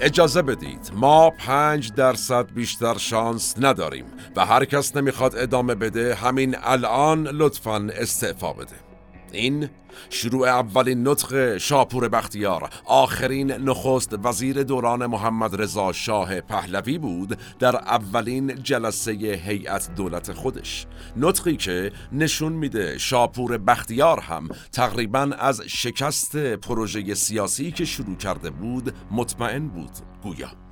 اجازه بدید. ما پنج درصد بیشتر شانس نداریم و هر کس نمی‌خواد ادامه بده همین الان لطفا استعفا بده. این شروع اولین نطق شاپور بختیار. آخرین نخست وزیر دوران محمد رضا شاه پهلوی بود در اولین جلسه هیئت دولت خودش. نطقی که نشون میده شاپور بختیار هم تقریبا از شکست پروژه سیاسی که شروع کرده بود مطمئن بود. گویا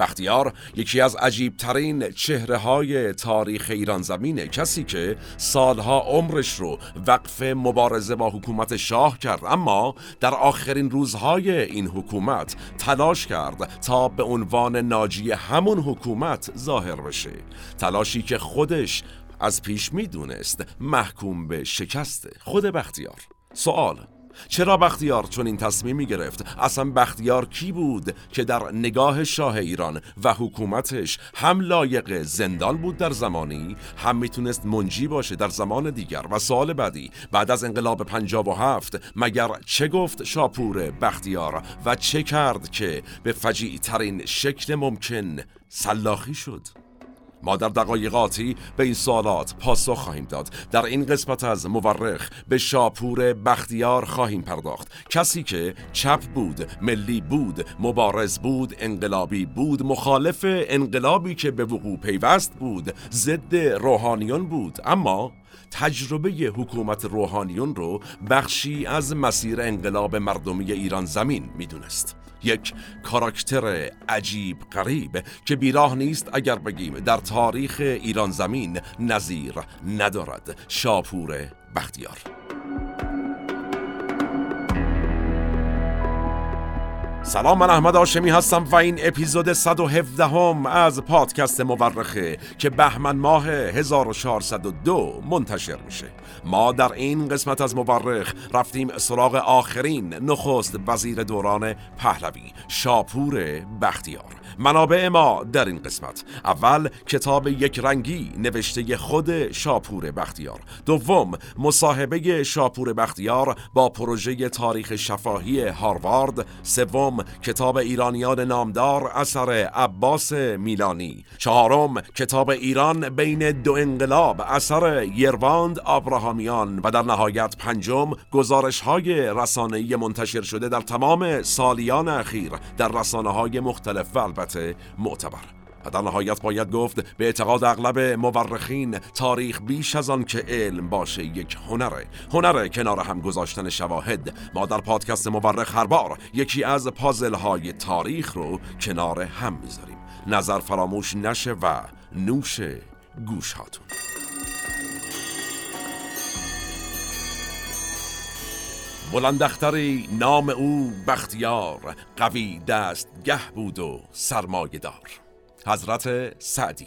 بختیار یکی از عجیبترین چهره های تاریخ ایران زمینه کسی که سالها عمرش رو وقف مبارزه با حکومت شاه کرد اما در آخرین روزهای این حکومت تلاش کرد تا به عنوان ناجی همون حکومت ظاهر بشه. تلاشی که خودش از پیش می‌دونست محکوم به شکسته. خود بختیار سوال چرا بختیار چون این تصمیمی گرفت؟ اصلا بختیار کی بود که در نگاه شاه ایران و حکومتش هم لایق زندان بود در زمانی هم می‌تونست منجی باشه در زمان دیگر و سال بعدی؟ بعد از انقلاب هفت مگر چه گفت شاپور بختیار و چه کرد که به فجیع ترین شکل ممکن سلاخی شد؟ ما در دقایقاتی به این سوالات پاسخ خواهیم داد. در این قسمت از مورخ به شاپور بختیار خواهیم پرداخت. کسی که چپ بود ملی بود مبارز بود انقلابی بود مخالف انقلابی که به وقوع پیوست بود ضد روحانیون بود. اما تجربه حکومت روحانیون رو بخشی از مسیر انقلاب مردمی ایران زمین می‌دونست. یک کاراکتر عجیب غریب که بیراه نیست اگر بگیم در تاریخ ایران زمین نظیر ندارد. شاپور بختیار. سلام من احمد آشمی هستم و این اپیزود 117 هم از پادکست مورخه که بهمن ماه 1402 منتشر میشه. ما در این قسمت از مورخ رفتیم سراغ آخرین نخست وزیر دوران پهلوی شاپور بختیار. منابع ما در این قسمت. اول کتاب یک رنگی نوشته خود شاپور بختیار. دوم مصاحبه شاپور بختیار با پروژه تاریخ شفاهی هاروارد. سوم کتاب ایرانیان نامدار اثر عباس میلانی. چهارم کتاب ایران بین دو انقلاب اثر یرواند آبراهامیان و در نهایت پنجم گزارش های رسانه‌ای منتشر شده در تمام سالیان اخیر در رسانه های مختلف. و البته معتبر. و در نهایت باید گفت به اعتقاد اغلب مورخین تاریخ بیش از آن که علم باشه یک هنره. هنره کنار هم گذاشتن شواهد. ما در پادکست مورخ هر بار یکی از پازل های تاریخ رو کنار هم می‌ذاریم. نظر فراموش نشه و نوش گوش هاتون بلندختری نام او بختیار. قوی دست گه بود و سرمایه دار حضرت سعدی.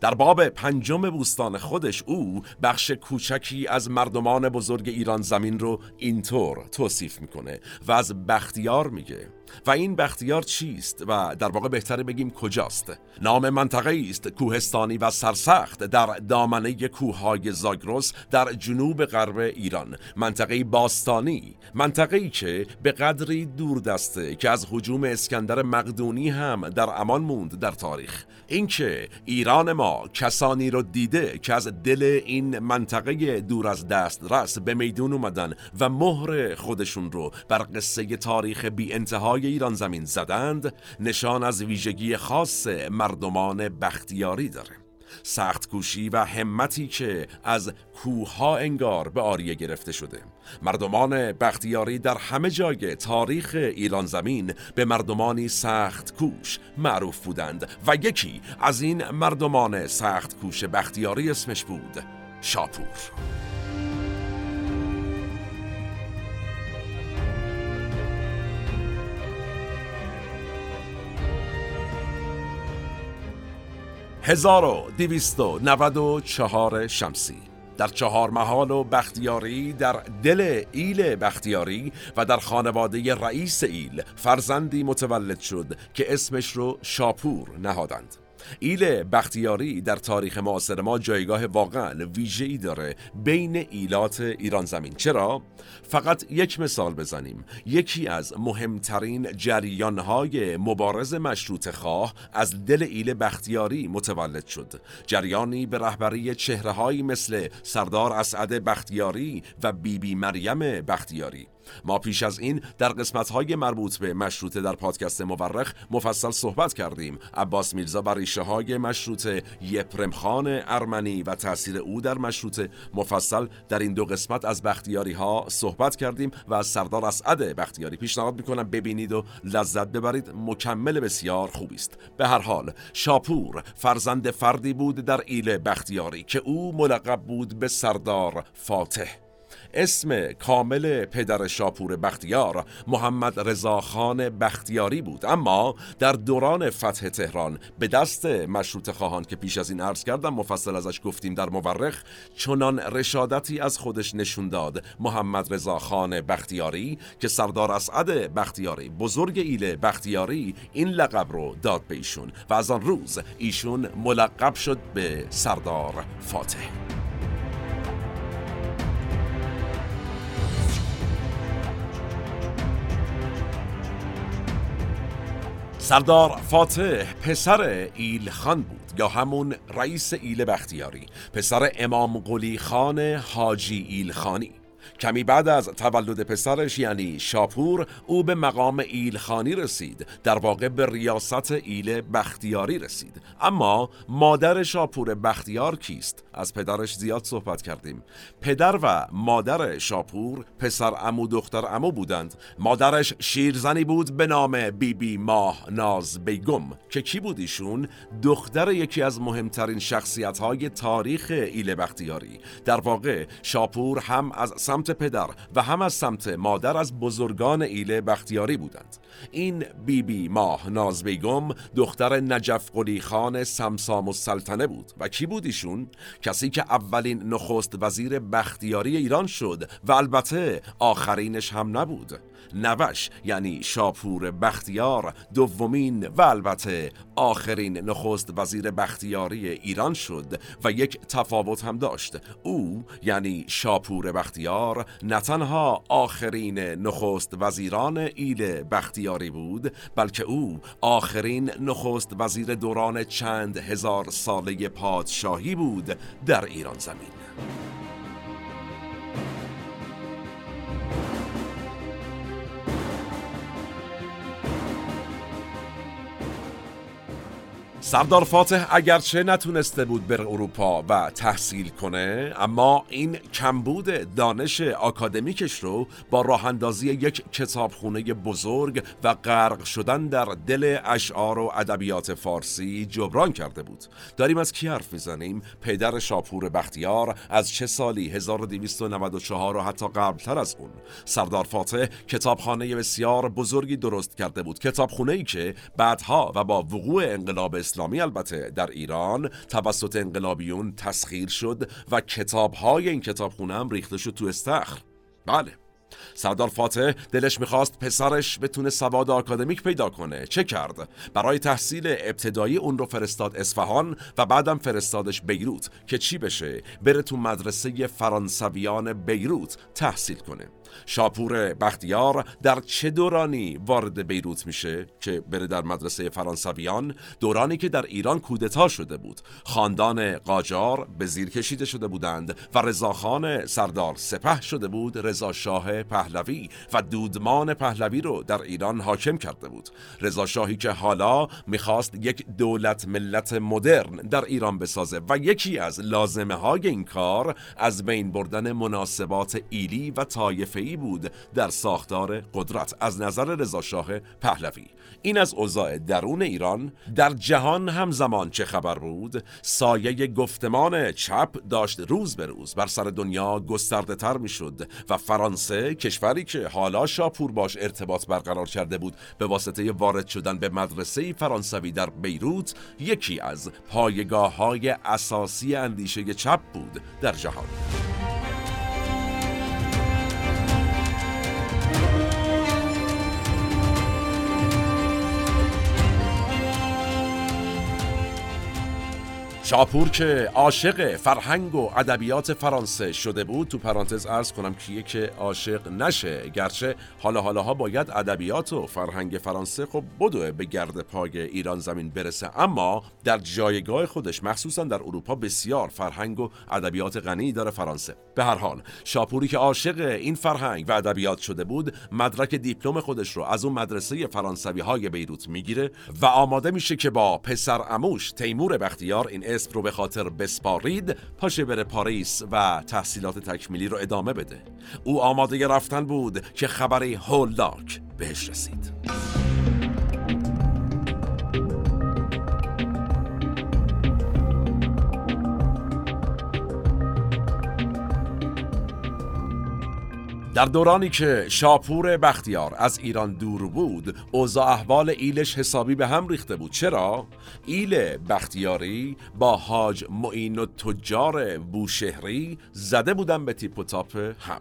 در باب پنجم بوستان خودش او بخش کوچکی از مردمان بزرگ ایران زمین رو اینطور توصیف می‌کنه و از بختیار میگه. و این بختیار چیست و در واقع بهتره بگیم کجاست؟ نام منطقه است کوهستانی و سرسخت در دامنه کوههای زاگرس در جنوب غرب ایران. منطقه باستانی منطقه‌ای که به قدری دور دسته که از حجوم اسکندر مقدونی هم در امان موند در تاریخ. اینکه ایران ما کسانی رو دیده که از دل این منطقه دور از دست رس به میدون اومدن و مهر خودشون رو بر قصه تاریخ بی انتهای ایران زمین زدند نشان از ویژگی خاص مردمان بختیاری داره سخت کوشی و همتی که از کوها انگار به آریه گرفته شده. مردمان بختیاری در همه جای تاریخ ایران زمین به مردمانی سخت کوش معروف بودند و یکی از این مردمان سخت کوش بختیاری اسمش بود شاپور. چهار شمسی. در چهار محال و بختیاری در دل ایل بختیاری و در خانواده رئیس ایل فرزندی متولد شد که اسمش رو شاپور نهادند. ایل بختیاری در تاریخ معاصر ما جایگاه واقعا ویژه‌ای داره بین ایلات ایران زمین. چرا؟ فقط یک مثال بزنیم. یکی از مهمترین جریانهای مبارز مشروط خواه از دل ایل بختیاری متولد شد. جریانی به رهبری چهرههایی مثل سردار اسعد بختیاری و بیبی بی مریم بختیاری. ما پیش از این در قسمت های مربوط به مشروطه در پادکست مورخ مفصل صحبت کردیم. عباس میرزا و ریشه های مشروطه یپرم خان ارمنی و تاثیر او در مشروطه مفصل در این دو قسمت از بختیاری ها صحبت کردیم و از سردار اسعد بختیاری پیشنهاد می‌کنم ببینید و لذت ببرید. مکمل بسیار خوبی است. به هر حال شاپور فرزند فردی بود در ایل بختیاری که او ملقب بود به سردار فاتح. اسم کامل پدر شاپور بختیار محمد رضاخان بختیاری بود. اما در دوران فتح تهران به دست مشروط خواهان که پیش از این عرض کردم مفصل ازش گفتیم در مورخ چنان رشادتی از خودش نشون داد محمد رضاخان بختیاری که سردار اسعد بختیاری بزرگ ایل بختیاری این لقب رو داد به ایشون و از آن روز ایشون ملقب شد به سردار فاتح. سردار فاتح پسر ایل خان بود یا همون رئیس ایل بختیاری پسر امام قلی خان حاجی ایل خانی کمی بعد از تولد پسرش یعنی شاپور او به مقام ایلخانی رسید در واقع به ریاست ایل بختیاری رسید. اما مادر شاپور بختیار کیست؟ از پدرش زیاد صحبت کردیم. پدر و مادر شاپور پسر امو دختر امو بودند. مادرش شیرزنی بود به نام بیبی بی ماه ناز بیگم. که کی بود ایشون؟ دختر یکی از مهمترین شخصیت های تاریخ ایل بختیاری. در واقع شاپور هم از سمت پدر و هم از سمت مادر از بزرگان ایل بختیاری بودند. این بیبی بی ماه ناز بیگم دختر نجف قلی خان سمسام السلطنه بود. و کی بود ایشون؟ کسی که اولین نخست وزیر بختیاری ایران شد و البته آخرینش هم نبود. نوش یعنی شاپور بختیار دومین و البته آخرین نخست وزیر بختیاری ایران شد و یک تفاوت هم داشت. او یعنی شاپور بختیار نه تنها آخرین نخست وزیران ایل بختیاری بود بلکه او آخرین نخست وزیر دوران چند هزار ساله پادشاهی بود در ایران زمین. سردار فاتح اگرچه نتونسته بود بر اروپا و تحصیل کنه اما این کمبود دانش آکادمیکش رو با راه اندازی یک کتابخونه بزرگ و غرق شدن در دل اشعار و ادبیات فارسی جبران کرده بود. داریم از کی حرف می‌زنیم؟ پدر شاپور بختیار از چه سالی؟ 1294 و حتی قبلتر از اون. سردار فاتح کتابخانه بسیار بزرگی درست کرده بود. کتابخونه ای که بعدها و با وقوع انقلاب اسلامی البته در ایران توسط انقلابیون تسخیر شد و کتابهای این کتابخونه هم ریخته شد تو استخر. بله. سردار فاتح دلش می‌خواست پسرش بتونه سواد آکادمیک پیدا کنه. چه کرد؟ برای تحصیل ابتدایی اون رو فرستاد اصفهان و بعدم فرستادش بیروت که چی بشه؟ بره تو مدرسه فرانسویان بیروت تحصیل کنه. شاپور بختیار در چه دورانی وارد بیروت میشه که بره در مدرسه فرانسویان؟ دورانی که در ایران کودتا شده بود. خاندان قاجار به زیر کشیده شده بودند و رضاخان سردار سپه شده بود. رضا شاه پهلوی و دودمان پهلوی رو در ایران حاکم کرده بود. رضا شاهی که حالا می‌خواست یک دولت ملت مدرن در ایران بسازه و یکی از لازمه های این کار از بین بردن مناسبات ایلی و طایف حرفه‌ای بود در ساختار قدرت از نظر رضاشاه پهلوی. این از اوضاع درون ایران در جهان همزمان چه خبر بود؟ سایه گفتمان چپ داشت روز به روز بر سر دنیا گسترده تر می شد و فرانسه کشوری که حالا شاپور باش ارتباط برقرار کرده بود به واسطه وارد شدن به مدرسه فرانسوی در بیروت یکی از پایگاه های اساسی اندیشه چپ بود در جهان. شاپور که عاشق فرهنگ و ادبیات فرانسه شده بود تو پرانتز ارز کنم کیه که عاشق نشه. گرچه حالا حالاها باید ادبیات و فرهنگ فرانسه خب بدوه به گرد پای ایران زمین برسه. اما در جایگاه خودش مخصوصا در اروپا بسیار فرهنگ و ادبیات غنی داره فرانسه. به هر حال شاپوری که عاشق این فرهنگ و ادبیات شده بود مدرک دیپلم خودش رو از اون مدرسه فرانسوی های بیروت می‌گیره و آماده میشه که با پسر اموش تیمور بختیار این اسم رو به خاطر بسپارید پاشه بره پاریس و تحصیلات تکمیلی رو ادامه بده. او آماده رفتن بود که خبری هولناک بهش رسید. در دورانی که شاپور بختیار از ایران دور بود اوضاع احوال ایلش حسابی به هم ریخته بود چرا؟ ایل بختیاری با حاج معین و تجار بوشهری زده بودن به تیپ و تاپ هم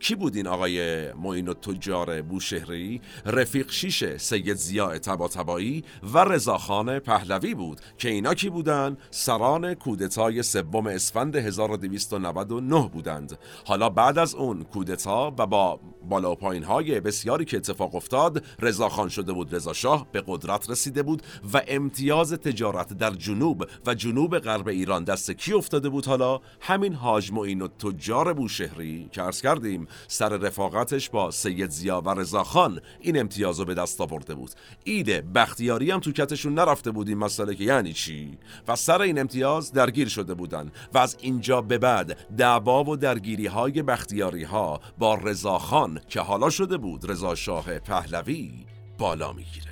کی بود این آقای معین و تجار بوشهری؟ رفیق شیش سید زیاء تباتبایی و رضاخان پهلوی بود که اینا کی بودند سران کودتای سوم اسفند 1299 بودند. حالا بعد از اون کودتا و با بالا و پایین های بسیاری که اتفاق افتاد رضاخان شده بود رضا شاه به قدرت رسیده بود و امتیاز تجارت در جنوب و جنوب غرب ایران دست کی افتاده بود؟ حالا همین حاج معین و تجار بوشهری که عرض کردیم سر رفاقتش با سید زیا و رضاخان این امتیاز رو به دست آورده بود. ایده بختیاری هم تو کتشون نرفته بود این مسئله که یعنی چی؟ و سر این امتیاز درگیر شده بودن و از اینجا به بعد دعوا و درگیری های بختیاری ها با رضاخان که حالا شده بود رضا شاه پهلوی بالا می‌گیره.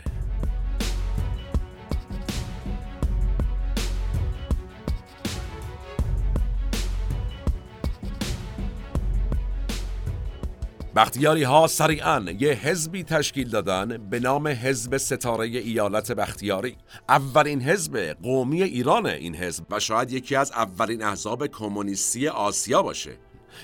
بختیاری ها سریعا یه حزبی تشکیل دادن به نام حزب ستاره ایالت بختیاری. اولین حزب قومی ایران این حزب. و شاید یکی از اولین احزاب کمونیستی آسیا باشه.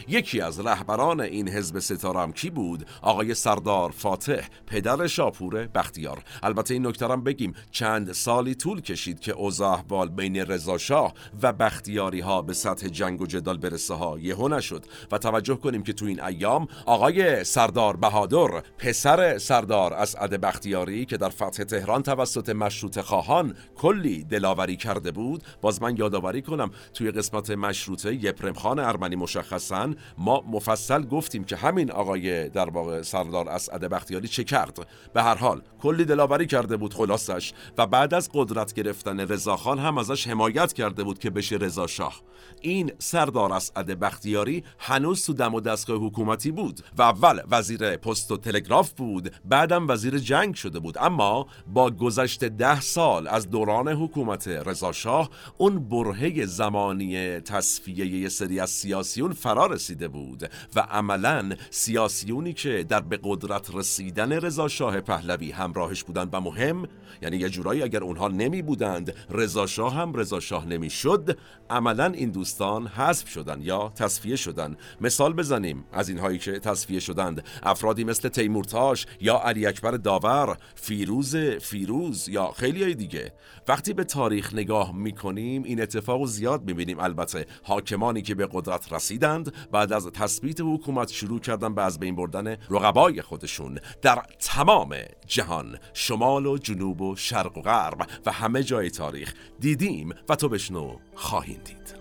یکی از رهبران این حزب ستارم کی بود؟ آقای سردار فاتح پدر شاپور بختیار. البته این نکته بگیم چند سالی طول کشید که اوضاع بین رضا شاه و بختیاری ها به سطح جنگ و جدال برسه ها یهو نشد و توجه کنیم که تو این ایام آقای سردار بهادر پسر سردار اسعد بختیاری که در فتح تهران توسط مشروط خواهان کلی دلاوری کرده بود باز من یادآوری کنم توی قسمت مشروطه یپرم خان ارمنی مشخصا ما مفصل گفتیم که همین آقای در واقع سردار اسعد بختیاری چه کرد. به هر حال کلی دلاوری کرده بود خلاصش و بعد از قدرت گرفتن رضاخان هم ازش حمایت کرده بود که بشه رضا شاه. این سردار اسعد بختیاری هنوز تو دم و دستگاه حکومتی بود و اول وزیر پست و تلگراف بود بعدم وزیر جنگ شده بود. اما با گذشت ده سال از دوران حکومت رضا شاه اون برهه زمانی تصفیه یه سری از سیاسیون فرار رسیده بود و عملا سیاسیونی که در به قدرت رسیدن رضا شاه پهلوی همراهش بودند و مهم یعنی یه جورایی اگر اونها نمی بودند رضا شاه هم رضا شاه نمی شد عملا این دوستان حذف شدن یا تصفیه شدن. مثال بزنیم از اینهایی که تصفیه شدند. افرادی مثل تیمورتاش یا علی اکبر داور فیروز فیروز یا خیلی های دیگه. وقتی به تاریخ نگاه می‌کنیم این اتفاق زیاد می‌بینیم. البته حاکمانی که به قدرت رسیدند بعد از تثبیت حکومت شروع کردن به از بین بردن رقبای خودشون در تمام جهان شمال و جنوب و شرق و غرب و همه جای تاریخ دیدیم و تو بشنو خواهیم دید.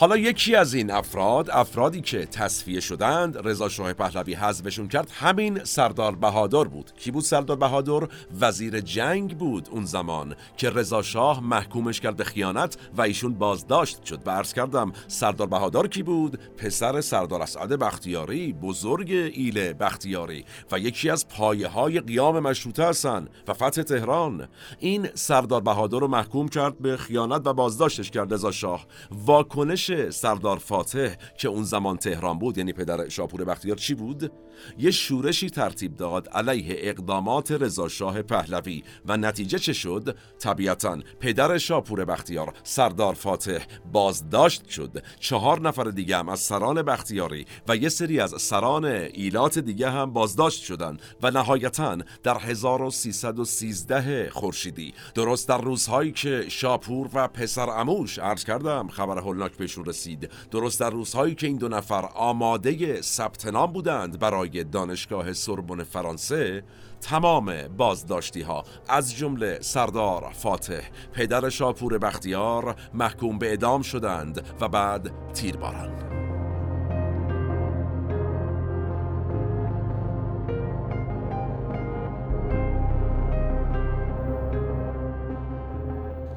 حالا یکی از این افراد افرادی که تصفیه شدند رضا شاه پهلوی حذفشون کرد همین سردار بهادر بود. کی بود سردار بهادر؟ وزیر جنگ بود اون زمان که رضا شاه محکومش کرد به خیانت و ایشون بازداشت شد. و عرض کردم سردار بهادر کی بود؟ پسر سردار اسعد بختیاری بزرگ ایل بختیاری. و یکی از پایه های قیام مشروطه هستن و فتح تهران. این سردار بهادر رو محکوم کرد به خیانت و بازداشتش کرد رضا شاه. واکنش سردار فاتح که اون زمان تهران بود یعنی پدر شاپور بختیار چی بود؟ یه شورشی ترتیب داد علیه اقدامات رضا شاه پهلوی. و نتیجه چه شد؟ طبیعتا پدر شاپور بختیار سردار فاتح بازداشت شد. چهار نفر دیگه هم از سران بختیاری و یه سری از سران ایلات دیگه هم بازداشت شدند و نهایتا در 1313 خورشیدی درست در روزهایی که شاپور و پسر اموش عرض کردم خبر هولناک بهشون رسید. درست در روزهایی که این دو نفر آماده ثبت نام بودند برای دانشگاه سوربن فرانسه تمام بازداشتی ها از جمله سردار فاتح پدر شاپور بختیار محکوم به اعدام شدند و بعد تیرباران.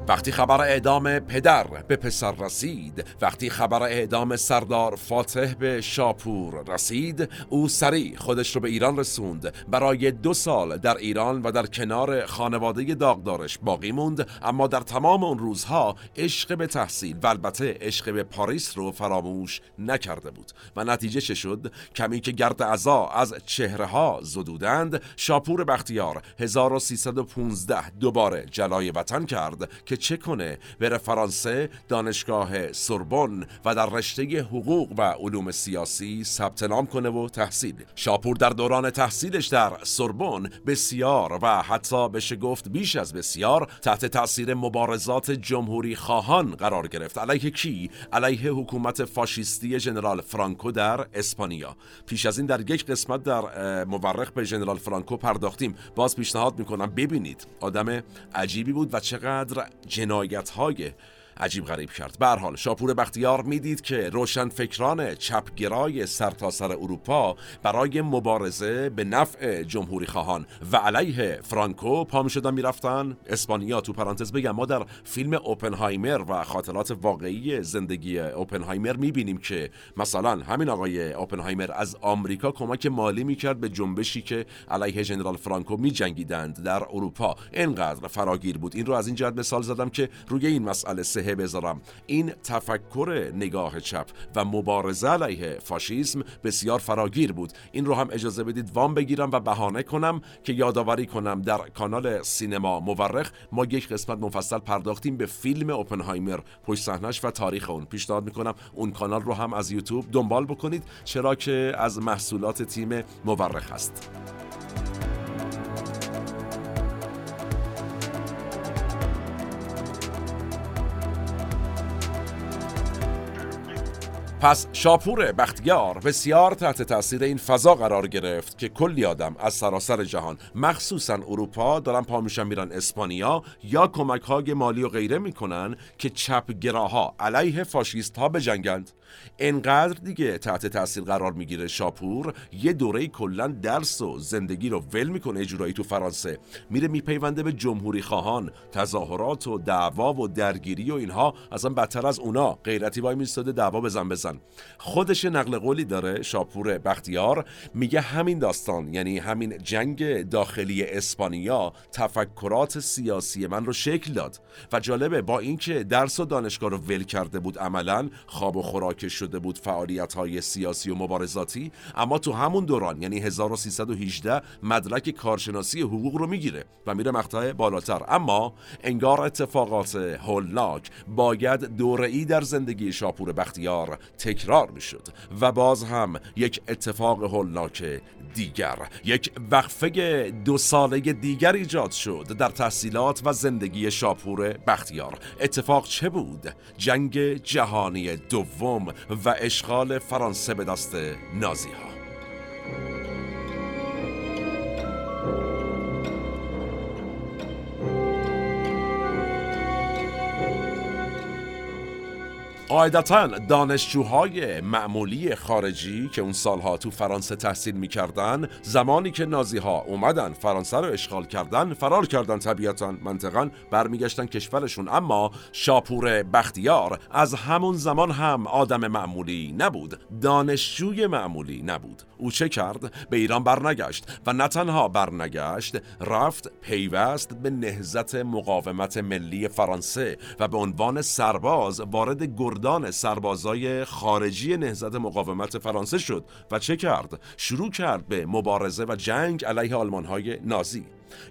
وقتی خبر اعدام پدر به پسر رسید وقتی خبر اعدام سردار فاتح به شاپور رسید او سریع خودش رو به ایران رسوند. برای دو سال در ایران و در کنار خانواده داغدارش باقی موند اما در تمام اون روزها عشق به تحصیل و البته عشق به پاریس رو فراموش نکرده بود. و نتیجه چه شد؟ کمی که گرد عزا از چهره ها زدودند شاپور بختیار 1315 دوباره جلای وطن کرد که چه کنه؟ بره فرانسه دانشگاه سوربن و در رشته حقوق و علوم سیاسی ثبت نام کنه و تحصیل. شاپور در دوران تحصیلش در سوربن بسیار و حتی بشه گفت بیش از بسیار تحت تاثیر مبارزات جمهوری خواهان قرار گرفت. علیه کی؟ علیه حکومت فاشیستی ژنرال فرانکو در اسپانیا. پیش از این در یک قسمت در مورخ به ژنرال فرانکو پرداختیم. باز پیشنهاد می‌کنم ببینید. آدم عجیبی بود و چقدر جنایت های عجیب غریب کرد. به حال شاپور بختیار می‌دید که روشن فکران چپگرای سرتاسر سر اروپا برای مبارزه به نفع جمهوری خواهان و علیه فرانکو پا می شدن می‌رفتن. اسپانیا تو پرانتز بگم ما در فیلم اوپنهایمر و خاطرات واقعی زندگی اوپنهایمر می‌بینیم که مثلا همین آقای اوپنهایمر از آمریکا کمک مالی می‌کرد به جنبشی که علیه ژنرال فرانکو میجنگیدند در اروپا. انقدر فراگیر بود. این رو از این جهت مثال زدم که روی این مسئله بذارم. این تفکر نگاه چپ و مبارزه علیه فاشیسم بسیار فراگیر بود. این رو هم اجازه بدید وام بگیرم و بهانه کنم که یادآوری کنم در کانال سینما مورخ ما یک قسمت مفصل پرداختیم به فیلم اوپنهایمر پشت صحنش و تاریخ اون. پیشنهاد می‌کنم اون کانال رو هم از یوتیوب دنبال بکنید چرا که از محصولات تیم مورخ هست. پس شاپور بختیار بسیار تحت تاثیر این فضا قرار گرفت که کلی آدم از سراسر جهان مخصوصا اروپا دارن پا میشن میرن اسپانیا یا کمک های مالی و غیره می‌کنن که چپگراها علیه فاشیست ها بجنگند. انقدر دیگه تحت تاثیر قرار می‌گیره شاپور. یه دوره کلا درس و زندگی رو ول می‌کنه اجرایی تو فرانسه. میره میپیونده به جمهوری خواهان. تظاهرات و دعوا و درگیری و اینها اصلا بدتر از اونا. غیرتی وای میستاده دعوا بزن بزن. خودش نقل قولی داره شاپور بختیار. میگه همین داستان یعنی همین جنگ داخلی اسپانیا تفکرات سیاسی من رو شکل داد. و جالبه با اینکه درس و دانشگاه رو ول کرده بود عملا خواب و خوراک شده بود فعالیت های سیاسی و مبارزاتی اما تو همون دوران یعنی 1318 مدرک کارشناسی حقوق رو می‌گیره و میره مقطع بالاتر. اما انگار اتفاقات هولناک باید دوره در زندگی شاپور بختیار تکرار می‌شد و باز هم یک اتفاق هولناک دیگر. یک وقفه دو ساله دیگر ایجاد شد در تحصیلات و زندگی شاپور بختیار. اتفاق چه بود؟ جنگ جهانی دوم و اشغال فرانسه به دست نازی ها قاعدتا دانشجوهای معمولی خارجی که اون سالها تو فرانسه تحصیل می‌کردن زمانی که نازی ها اومدن فرانسه رو اشغال کردن فرار کردن طبیعتا منطقا برمیگشتن کشورشون. اما شاپور بختیار از همون زمان هم آدم معمولی نبود دانشجوی معمولی نبود. او چه کرد؟ به ایران برنگشت و نه تنها برنگشت رفت پیوست به نهزت مقاومت ملی فرانسه و به عنوان سرباز وارد گردان سربازای خارجی نهزت مقاومت فرانسه شد و چه کرد؟ شروع کرد به مبارزه و جنگ علیه آلمان های نازی.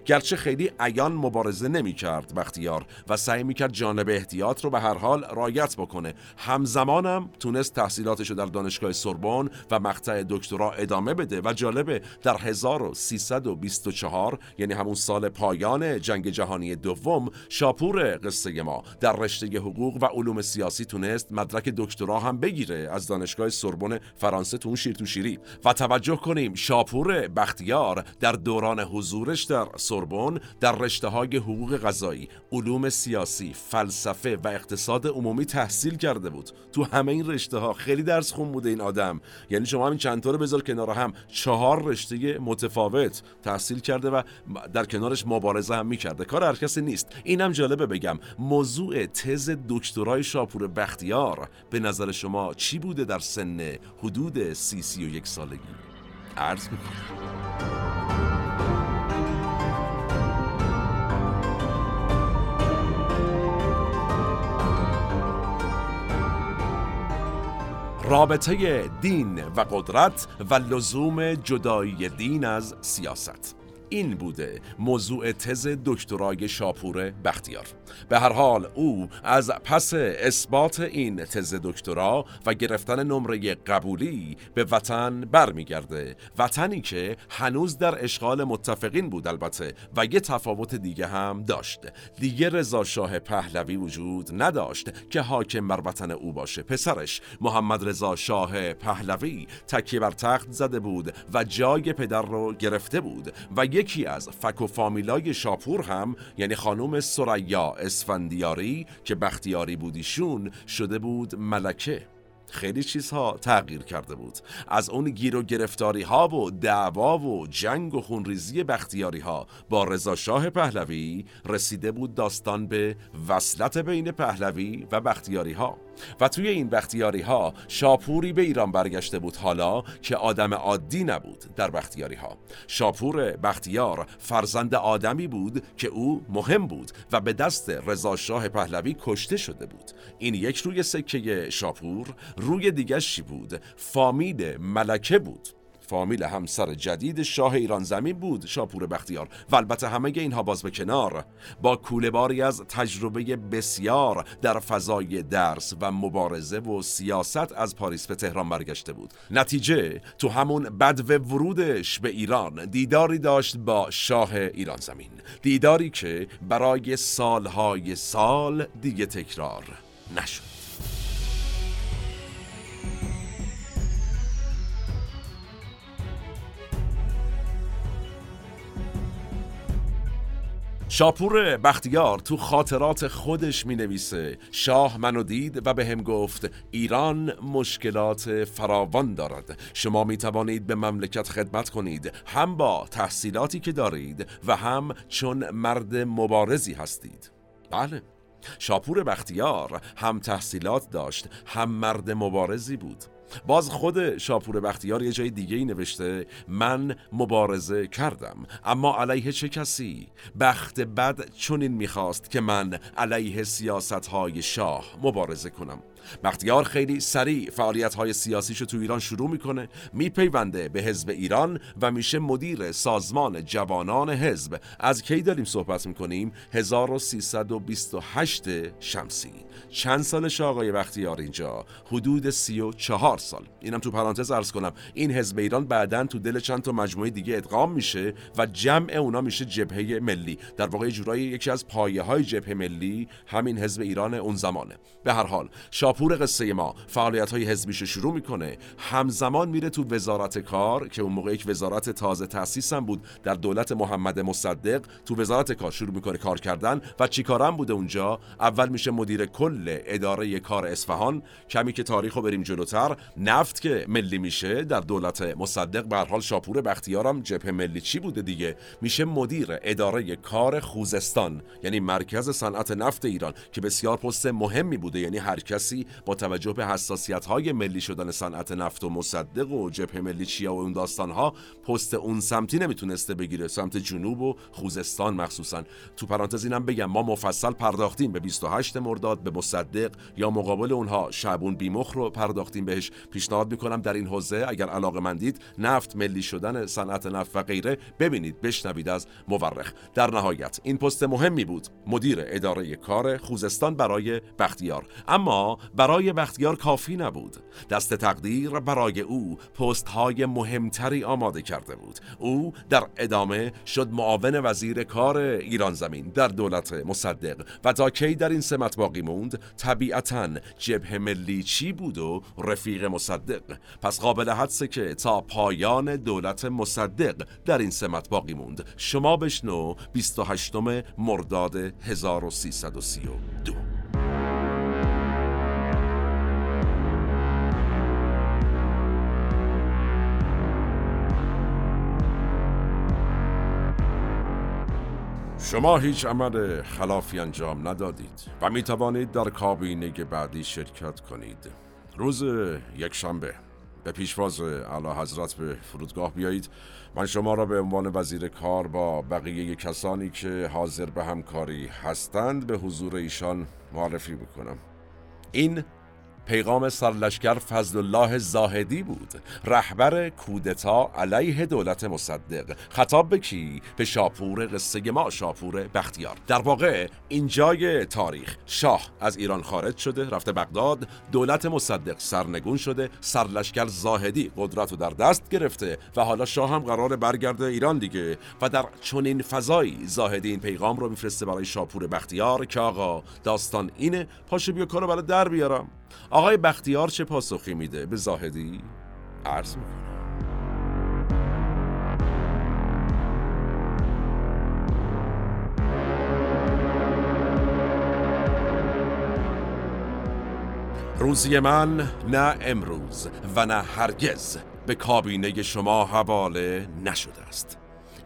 گرچه خیلی عیان مبارزه نمی کرد بختیار و سعی می کرد جانب احتیاط رو به هر حال رایت بکنه. همزمانم تونست تحصیلاتش رو در دانشگاه سوربن و مقطع دکترا ادامه بده و جالبه در 1324 یعنی همون سال پایان جنگ جهانی دوم شاپور قصه ما. در رشته حقوق و علوم سیاسی تونست مدرک دکترا هم بگیره. از دانشگاه سوربن فرانسه تو شیر تو شیری. و توجه کنیم شاپور بختیار در دوران حضورش در سوربن در رشته های حقوق غذایی، علوم سیاسی، فلسفه و اقتصاد عمومی تحصیل کرده بود. تو همه این رشته ها خیلی درس خون بوده این آدم. یعنی شما همین چند تا رو بذار کنار هم چهار رشته متفاوت تحصیل کرده و در کنارش مبارزه هم می‌کرده. کار هر کسی نیست. اینم جالبه بگم موضوع تز دکترای شاپور بختیار به نظر شما چی بوده در سن حدود سی سی و یک سالگی؟ عرض می‌کنم رابطه دین و قدرت و لزوم جدایی دین از سیاست. این بوده موضوع تز دکترای شاپور بختیار. به هر حال او از پس اثبات این تز دکترا و گرفتن نمره قبولی به وطن برمیگرده. وطنی که هنوز در اشغال متفقین بود البته و یه تفاوت دیگه هم داشت. دیگه رضا شاه پهلوی وجود نداشت که حاکم بر وطن او باشه. پسرش محمد رضا شاه پهلوی تکیه بر تخت زده بود و جای پدر رو گرفته بود و یکی از فک و فامیلای شاپور هم یعنی خانم سریا اسفندیاری که بختیاری بودیشون شده بود ملکه. خیلی چیزها تغییر کرده بود. از اون گیر و گرفتاری ها و دعوا و جنگ و خونریزی بختیاری ها با رضا شاه پهلوی رسیده بود داستان به وصلت بین پهلوی و بختیاری ها و توی این بختیاری ها شاپوری به ایران برگشته بود حالا که آدم عادی نبود در بختیاری ها شاپور بختیار فرزند آدمی بود که او مهم بود و به دست رضا شاه پهلوی کشته شده بود. این یک روی سکه شاپور روی دیگشی بود؟ فامیل ملکه بود. فامیل همسر جدید شاه ایران زمین بود شاپور بختیار. و البته همه اینها باز به کنار. با کوله باری از تجربه بسیار در فضای درس و مبارزه و سیاست از پاریس به تهران برگشته بود. نتیجه تو همون بدو ورودش به ایران دیداری داشت با شاه ایران زمین. دیداری که برای سالهای سال دیگه تکرار نشد. شاپور بختیار تو خاطرات خودش می نویسه شاه منو دید و به هم گفت ایران مشکلات فراوان دارد. شما می توانید به مملکت خدمت کنید. هم با تحصیلاتی که دارید و هم چون مرد مبارزی هستید. بله. شاپور بختیار هم تحصیلات داشت هم مرد مبارزی بود. باز خود شاپور بختیار یه جای دیگه ای نوشته من مبارزه کردم اما علیه چه کسی؟ بخت بد چنین می‌خواست که من علیه سیاست های شاه مبارزه کنم. بختیار خیلی سریع فعالیت های سیاسیشو تو ایران شروع می‌کنه میپیونده به حزب ایران و میشه مدیر سازمان جوانان حزب. از کی داریم صحبت می‌کنیم؟ 1328 شمسی چند سالش آقای بختیار اینجا؟ حدود 34 سال. اینم تو پرانتز ارز کنم. این حزب ایران بعدا تو دل چند تا مجموعه دیگه ادغام میشه و جمع اونا میشه جبهه ملی. در واقع جورایی یکی از پایه های جبهه ملی همین حزب ایران اون زمانه. به هر حال شاپور قصه ما فعالیت های حزبیش شروع می‌کنه. همزمان میره تو وزارت کار که اون موقع یک وزارت تازه تأسیس هم بود در دولت محمد مصدق. تو وزارت کار شروع می‌کنه کار کردن. و چیکارم بوده اونجا؟ اول میشه مدیر کل اداره کار اصفهان کمی که تاریخ رو بریم جلوتر نفت که ملی میشه در دولت مصدق به حال شاپور بختیارم جبهه ملی چی بوده دیگه؟ میشه مدیر اداره کار خوزستان یعنی مرکز صنعت نفت ایران که بسیار پست مهمی بوده. یعنی هر کسی با توجه به حساسیت های ملی شدن صنعت نفت و مصدق و جبهه ملی چیا و اون داستان ها پست اون سمتی نمی‌تونسته بگیره. سمت جنوب و خوزستان مخصوصا. تو پرانتز اینم بگم ما مفصل پرداختیم به 28 مرداد به مصدق یا مقابل اونها شعبون بیمخ رو پرداختیم بهش پیشنهاد می‌کنم در این حوزه اگر علاقه مندید نفت ملی شدن صنعت نفت و غیره ببینید بشنوید از مورخ. در نهایت این پست مهمی بود مدیر اداره کار خوزستان برای بختیار. اما برای بختیار کافی نبود. دست تقدیر برای او پست های مهمتری آماده کرده بود. او در ادامه شد معاون وزیر کار ایران زمین در دولت مصدق و تا کی در این سمت باقی طبیعتا جبهه ملی چی بود و رفیق مصدق؟ پس قابل حدسه که تا پایان دولت مصدق در این سمت باقی موند. شما بشنو 28 مرداد 1332 شما هیچ عمل خلافی انجام ندادید و می توانید در کابینه بعدی شرکت کنید. روز یک شنبه به پیشواز اعلی حضرت به فرودگاه بیایید. من شما را به عنوان وزیر کار با بقیه کسانی که حاضر به همکاری هستند به حضور ایشان معرفی می‌کنم. این پیغام سرلشکر فضل الله زاهدی بود رهبر کودتا علیه دولت مصدق. خطاب به کی؟ به شاپور قصه ما شاپور بختیار. در واقع اینجای تاریخ. شاه از ایران خارج شده رفته بغداد دولت مصدق سرنگون شده سرلشکر زاهدی قدرت رو در دست گرفته و حالا شاه هم قرار برگرده ایران دیگه. و در چنین فضایی زاهدی این پیغام رو میفرسته برای شاپور بختیار که آقا داستان اینه. پاشو بیا کارو برای در بیارم. آقای بختیار چه پاسخی میده؟ به زاهدی؟ عرض می‌کنه روزی من نه امروز و نه هرگز به کابینه شما حواله نشده است.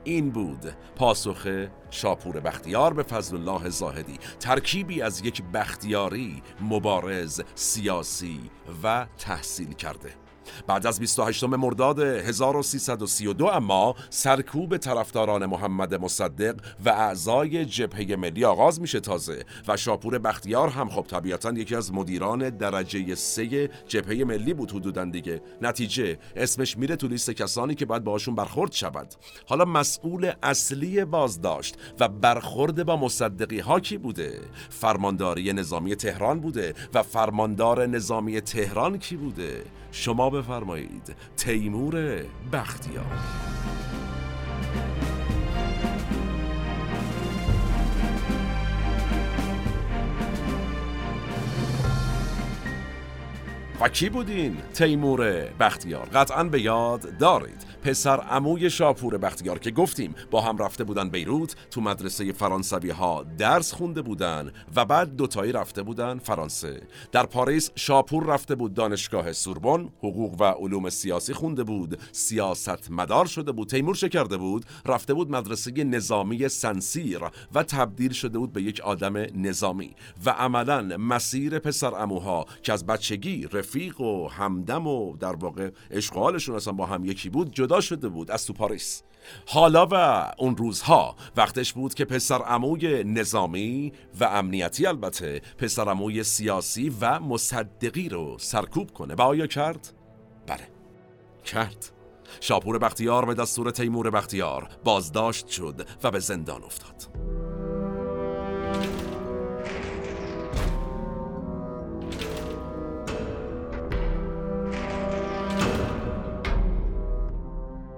این بود. پاسخ شاپور بختیار به فضل الله زاهدی. ترکیبی از یک بختیاری مبارز سیاسی و تحصیل کرده. بعد از 28 مرداد 1332 اما سرکوب طرفداران محمد مصدق و اعضای جبهه ملی آغاز میشه تازه و شاپور بختیار هم خب طبیعتا یکی از مدیران درجه سه جبهه ملی بود حدودا دیگه. نتیجه اسمش میره تو لیست کسانی که باید باشون برخورد شود. حالا مسئول اصلی بازداشت و برخورد با مصدقی ها کی بوده؟ فرمانداری نظامی تهران بوده و فرماندار نظامی تهران کی بوده؟ شما بفرمایید. تیمور بختیار. و کی بودین؟ تیمور بختیار. قطعا به یاد دارید. پسر عموی شاپور بختیار که گفتیم با هم رفته بودن بیروت تو مدرسه فرانسوی ها درس خونده بودن و بعد دوتایی رفته بودن فرانسه. در پاریس شاپور رفته بود دانشگاه سوربن حقوق و علوم سیاسی خونده بود سیاست مدار شده بود تیمور کرده بود رفته بود مدرسه نظامی سنسیر و تبدیل شده بود به یک آدم نظامی. و عملا مسیر پسر اموها که از بچگی رفیق و همدم و در واقع اشغالشون اصلا با هم یکی بود جدا شده بود از تو پاریس حالا و اون روزها وقتش بود که پسر عموی نظامی و امنیتی البته پسر عموی سیاسی و مصدقی رو سرکوب کنه. و آیا کرد؟ بله. کرد. شاپور بختیار به دستور تیمور بختیار بازداشت شد و به زندان افتاد.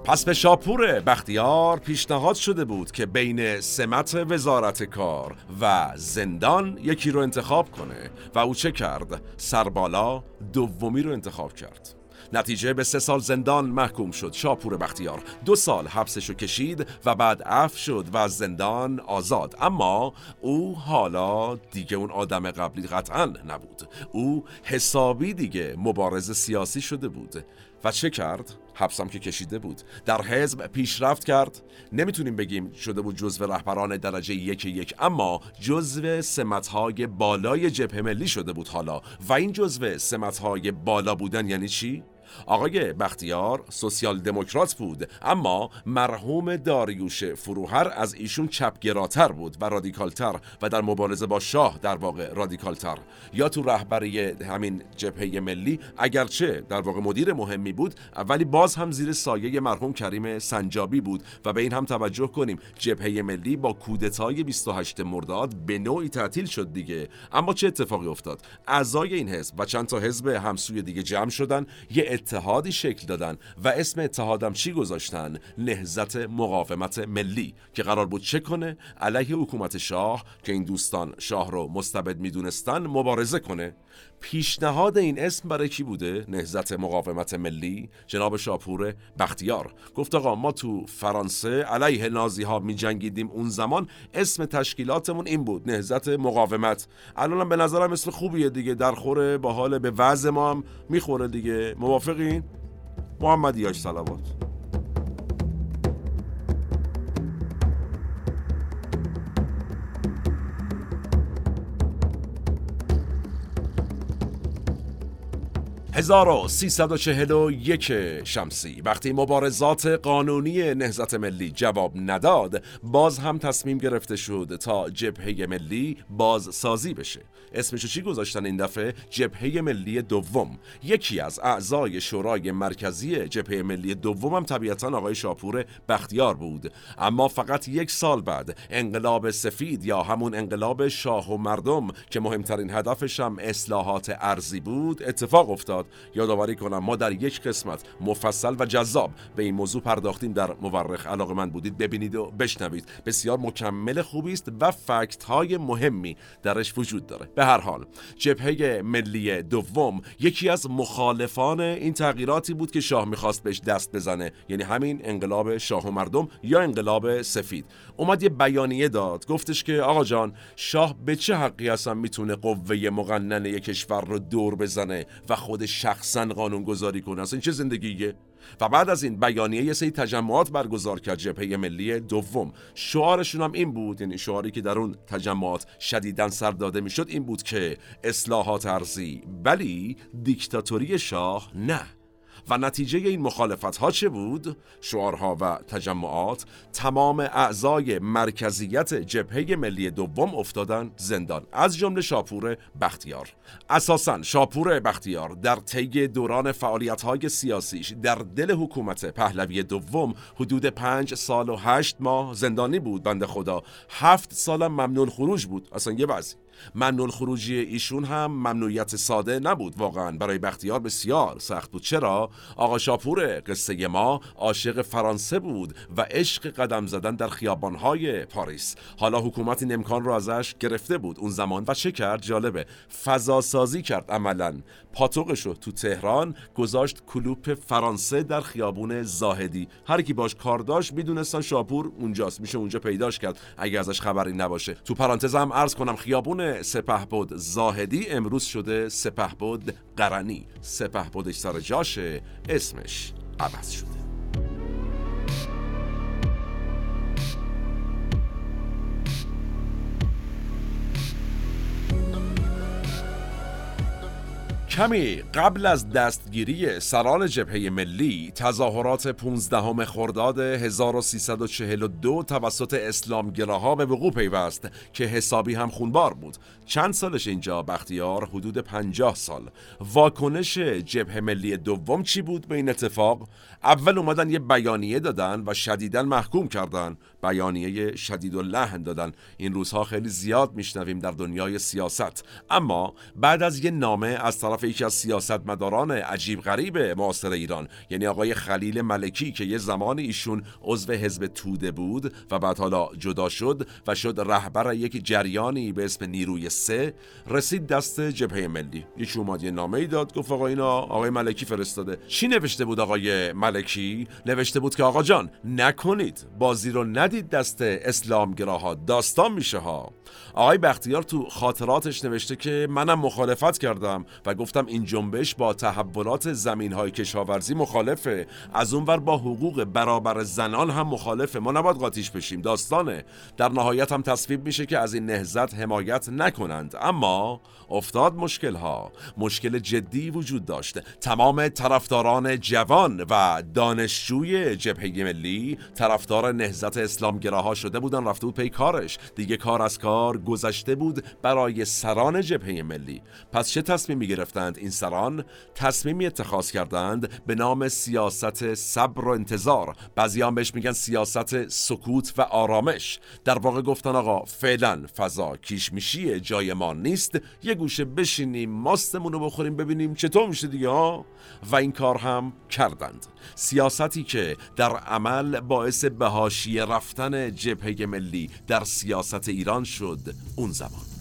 پس به شاپور بختیار پیشنهاد شده بود که بین سمت وزارت کار و زندان یکی رو انتخاب کنه و او چه کرد؟ سربالا دومی رو انتخاب کرد. نتیجه به سه سال زندان محکوم شد. شاپور بختیار دو سال حبسشو کشید و بعد عفو شد و از زندان آزاد. اما او حالا دیگه اون آدم قبلی قطعا نبود. او حسابی دیگه مبارز سیاسی شده بود. و چه کرد؟ حبسم که کشیده بود. در حزب پیشرفت کرد. نمی‌تونیم بگیم شده بود جزو رهبران درجه یک یک اما جزو سمتهای بالای جبهه ملی شده بود حالا. و این جزو سمتهای بالا بودن یعنی چی؟ آقای بختیار سوسیال دموکرات بود اما مرحوم داریوش فروهر از ایشون چپگراتر بود و رادیکالتر و در مبارزه با شاه در واقع رادیکالتر. یا تو رهبری همین جبهه ملی اگرچه در واقع مدیر مهمی بود ولی باز هم زیر سایه مرحوم کریم سنجابی بود و به این هم توجه کنیم. جبهه ملی با کودتای 28 مرداد به نوعی تعطیل شد دیگه. اما چه اتفاقی افتاد؟ اعضای این حزب و چند تا حزب همسوی دیگه جمع شدن. یه اتحادی شکل دادن و اسم اتحادم چی گذاشتن؟ نهزت مقاومت ملی که قرار بود چه کنه؟ علیه حکومت شاه که این دوستان شاه رو مستبد می‌دونستن مبارزه کنه. پیشنهاد این اسم برای کی بوده؟ نهزت مقاومت ملی؟ جناب شاپور بختیار گفت آقا ما تو فرانسه علیه نازی ها می جنگیدیم اون زمان. اسم تشکیلاتمون این بود نهزت مقاومت. الانم به نظرم مثل خوبیه دیگه در خوره با حال به وضع ما هم می‌خوره دیگه. موافقین؟ محمدیاش صلوات. 1341 شمسی. وقتی مبارزات قانونی نهزت ملی جواب نداد باز هم تصمیم گرفته شد تا جبهه ملی باز سازی بشه اسمشو چی گذاشتن این دفعه؟ جبهه ملی دوم. یکی از اعضای شورای مرکزی جبهه ملی دوم هم طبیعتا آقای شاپور بختیار بود. اما فقط یک سال بعد انقلاب سفید یا همون انقلاب شاه و مردم که مهمترین هدفش هم اصلاحات ارزی بود اتفاق افتاد. یادآوری کنم ما در یک قسمت مفصل و جذاب به این موضوع پرداختیم در مورخ. علاقه من بودید ببینید و بشنوید. بسیار مکمل خوبی است و فکت های مهمی درش وجود داره. به هر حال جبهه ملی دوم یکی از مخالفان این تغییراتی بود که شاه می‌خواست بهش دست بزنه. یعنی همین انقلاب شاه و مردم یا انقلاب سفید. اومد یه بیانیه داد. گفتش که آقا جان شاه به چه حقی اصلا می‌تونه قوه مقننه کشور رو دور بزنه و خودش شخصا قانون گذاری کنه. اصلا این چه زندگیه؟ و بعد از این بیانیه یه سری تجمعات برگزار کرد جبهه ملی دوم. شعارشون هم این بود یعنی شعاری که در اون تجمعات شدیدن سر داده می‌شد این بود که اصلاحات ارزی ولی دیکتاتوری شاه نه. و نتیجه این مخالفت ها چه بود؟ شعارها و تجمعات تمام اعضای مرکزیت جبهه ملی دوم افتادن زندان. از جمله شاپور بختیار. اساسا شاپور بختیار در طی دوران فعالیت های سیاسیش در دل حکومت پهلوی دوم حدود پنج سال و هشت ماه زندانی بود. بنده خدا هفت سالم ممنون خروج بود. اصلا یه وضعی. ممنون خروجی ایشون هم ممنوعیت ساده نبود واقعا. برای بختیار بسیار سخت بود. چرا؟ آقا شاپور قصه ما عاشق فرانسه بود و عشق قدم زدن در خیابانهای پاریس. حالا حکومت این امکان رو ازش گرفته بود. اون زمان و چه کرد؟ جالبه. فضا سازی کرد عملا. پاتوقش رو تو تهران گذاشت کلوپ فرانسه در خیابون زاهدی. هر کی باش کار داشت می‌دونستن شاپور اونجاست. میشه اونجا پیداش کرد. اگه ازش خبری نباشه. تو پرانتز هم عرض کنم خیابون سپهبد زاهدی امروز شده سپهبد قرنی. سپهبدش سر جاشه اسمش عوض شده. کمی قبل از دستگیری سران جبهه ملی تظاهرات 15 خرداد 1342 توسط اسلامگراها به وقوع پیوست که حسابی هم خونبار بود. چند سالش اینجا بختیار حدود 50 سال. واکنش جبهه ملی دوم چی بود به این اتفاق؟ اول اومدن یه بیانیه دادن و شدیدن محکوم کردن. بیانیه شدید و لحن دادن این روزها خیلی زیاد میشنویم در دنیای سیاست. اما بعد از یه نامه از طرف یکی از سیاستمداران عجیب غریب معاصر ایران یعنی آقای خلیل ملکی که یه زمان ایشون عضو حزب توده بود و بعد حالا جدا شد و شد رهبر یک جریانی به اسم نیروی سه رسید دست جبهه ملی. یکی اومد یه نامه ای داد گفت آقا اینا آقای ملکی فرستاده. چی نوشته بود آقای نوشته بود که آقا جان نکنید بازی رو ندید دست اسلامگراها داستان میشه ها. آقای بختیار تو خاطراتش نوشته که منم مخالفت کردم و گفتم این جنبش با تحولات زمین های کشاورزی مخالفه. از اونور با حقوق برابر زنان هم مخالفه. ما نباید قاطیش بشیم داستانه. در نهایت هم تصویب میشه که از این نهزت حمایت نکنند. اما افتاد مشکل ها مشکل جدی وجود داشت تمام طرفداران جوان و دانشجوی جبهه ملی طرفدار نهزت اسلامگراها شده بودن رفته بود پی کارش. دیگه کار از کار گذشته بود برای سران جبهه ملی. پس چه تصمیمی گرفتند این سران؟ تصمیمی اتخاذ کردند به نام سیاست صبر و انتظار. بعضی هم بهش میگن سیاست سکوت و آرامش. در واقع گفتن آقا فعلا فضا کیشمیشی جای ما نیست. یه گوشه بشینیم ماستمون رو بخوریم ببینیم چطور میشه دیگه ها؟ و این کار هم کردند. سیاستی که در عمل باعث بهاشی رفتن جبهه ملی در سیاست ایران شد اون زمان.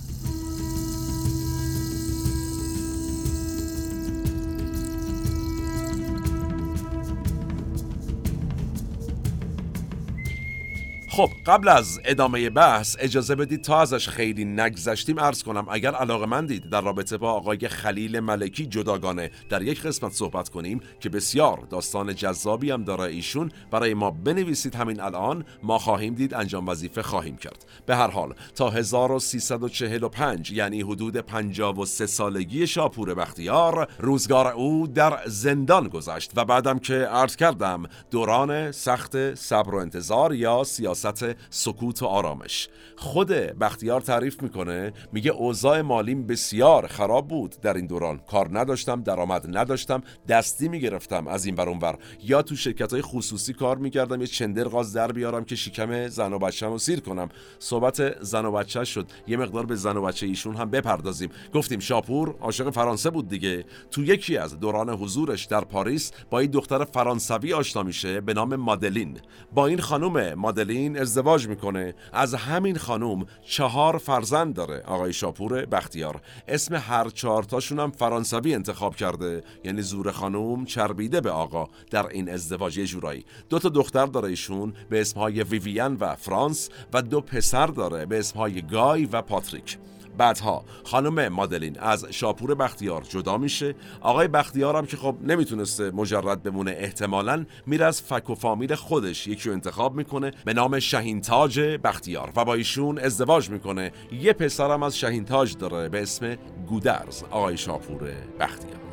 خب قبل از ادامه بحث اجازه بدید تا ازش خیلی نگذشتیم ارز کنم اگر علاقه مندید در رابطه با آقای خلیل ملکی جداگانه در یک قسمت صحبت کنیم که بسیار داستان جذابی هم داره ایشون. برای ما بنویسید همین الان ما خواهیم دید انجام وظیفه خواهیم کرد. به هر حال تا 1345 یعنی حدود 53 سالگی شاپور بختیار روزگار او در زندان گذشت و بعدم که عرض کردم دوران سخت صبر و انتظار یا سیاست سکوت و آرامش. خود بختیار تعریف می‌کنه میگه اوضاع مالیم بسیار خراب بود. در این دوران کار نداشتم درآمد نداشتم دستی می‌گرفتم از این بر اونور یا تو شرکت های خصوصی کار می‌کردم یه چندر غاز در بیارم که شکم زن و بچه‌مو رو سیر کنم. صحبت زن و بچه شد. یه مقدار به زن و بچه ایشون هم بپردازیم. گفتیم شاپور عاشق فرانسه بود دیگه. تو یکی از دوران حضورش در پاریس با این دختر فرانسوی آشنا میشه به نام مادلین. با این خانم مادلین ازدواج می‌کنه. از همین خانوم چهار فرزند داره آقای شاپور بختیار. اسم هر چهارتاشون هم فرانسوی انتخاب کرده. یعنی زور خانوم چربیده به آقا در این ازدواج جورایی. دو تا دختر داره ایشون به اسمهای ویویان و فرانس و دو پسر داره به اسمهای گای و پاتریک. بعدها خانم مادلین از شاپور بختیار جدا میشه. آقای بختیار هم که خب نمی‌تونسته مجرد بمونه احتمالا میره از فک و فامیل خودش. یکی رو انتخاب می‌کنه به نام شهین تاج بختیار و با ایشون ازدواج می‌کنه. یه پسرم از شهین تاج داره به اسم گودرز آقای شاپور بختیار.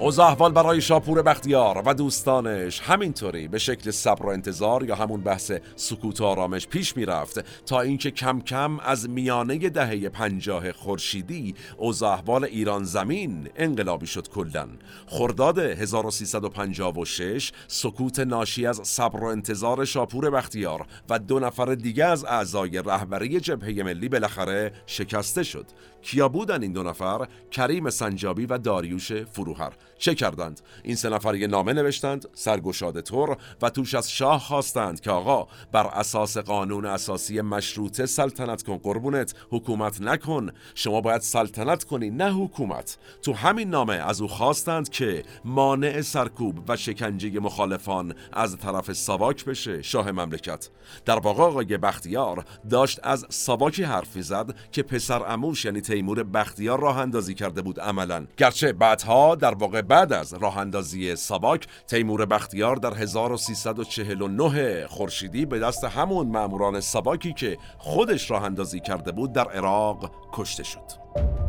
اوضاع احوال برای شاپور بختیار و دوستانش همینطوری به شکل صبر و انتظار یا همون بحث سکوت و آرامش پیش می‌رفت تا اینکه کم کم از میانه دهه پنجاه خورشیدی اوضاع احوال ایران زمین انقلابی شد کلا. خرداد 1356 سکوت ناشی از صبر و انتظار شاپور بختیار و دو نفر دیگه از اعضای رهبری جبهه ملی بالاخره شکسته شد. کیا بودن این دو نفر؟ کریم سنجابی و داریوش فروهر. چه کردند؟ این سه نفر یه نامه نوشتند سرگشاده طور و توش از شاه خواستند که آقا بر اساس قانون اساسی مشروطه سلطنت کن قربونت حکومت نکن. شما باید سلطنت کنی نه حکومت. تو همین نامه از او خواستند که مانع سرکوب و شکنجه مخالفان از طرف ساواک بشه شاه مملکت. در واقع آقای بختیار داشت از ساواکی حرف زد که پسر اموش یعنی تیمور بختیار راه اندازی کرده بود عملا. گرچه بعدها در واقع بعد از راه اندازی ساواک تیمور بختیار در 1349 خورشیدی به دست همون ماموران ساواکی که خودش راه اندازی کرده بود در عراق کشته شد.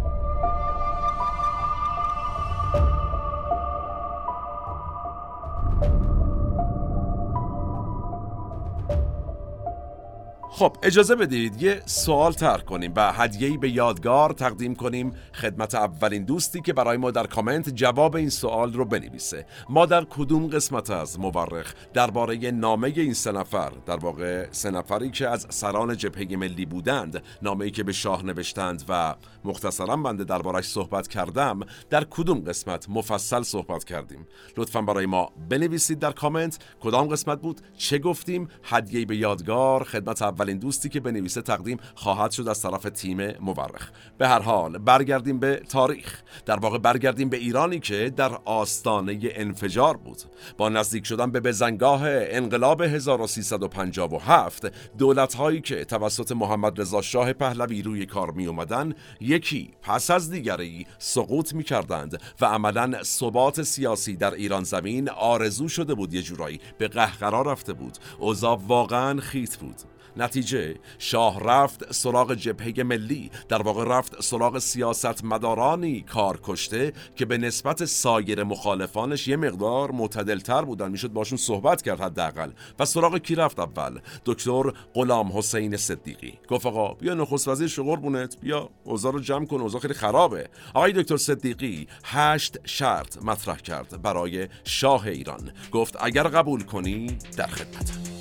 خب اجازه بدید یه سوال طرح کنیم و هدیه‌ای به یادگار تقدیم کنیم. خدمت اولین دوستی که برای ما در کامنت جواب این سوال رو بنویسه. ما در کدوم قسمت از مورخ درباره نامه این سه نفر در واقع سه نفری که از سران جبهه ملی بودند نامه‌ای که به شاه نوشتند و مختصرا بنده دربارش صحبت کردم در کدوم قسمت مفصل صحبت کردیم؟ لطفا برای ما بنویسید در کامنت. کدام قسمت بود؟ چه گفتیم؟ هدیه به یادگار. خدمت اولین دوستی که بنویسه تقدیم خواهد شد از طرف تیم مورخ. به هر حال برگردیم به تاریخ. در واقع برگردیم به ایرانی که در آستانه انفجار بود. با نزدیک شدن به بزنگاه انقلاب 1357 دولت هایی که توسط محمد رضا شاه پهلوی روی کار می اومدن یکی پس از دیگری سقوط می کردند و عملا ثبات سیاسی در ایران زمین آرزو شده بود یه جورایی به قهقرا رفته بود. اوضاع واقعا خیت بود. نتیجه شاه رفت سراغ جبهه ملی در واقع رفت سراغ سیاست مدارانی کار کشته که به نسبت سایر مخالفانش یه مقدار معتدلتر بودن. می‌شد باشون صحبت کرد حداقل. و سراغ کی رفت اول؟ دکتر غلام حسین صدیقی. گفت آقا بیا نخست وزیر شغل بونت بیا اوضاع رو جمع کن اوضاع خیلی خرابه. آقای دکتر صدیقی هشت شرط مطرح کرد برای شاه ایران. گفت اگر قبول کنی در خدمتم.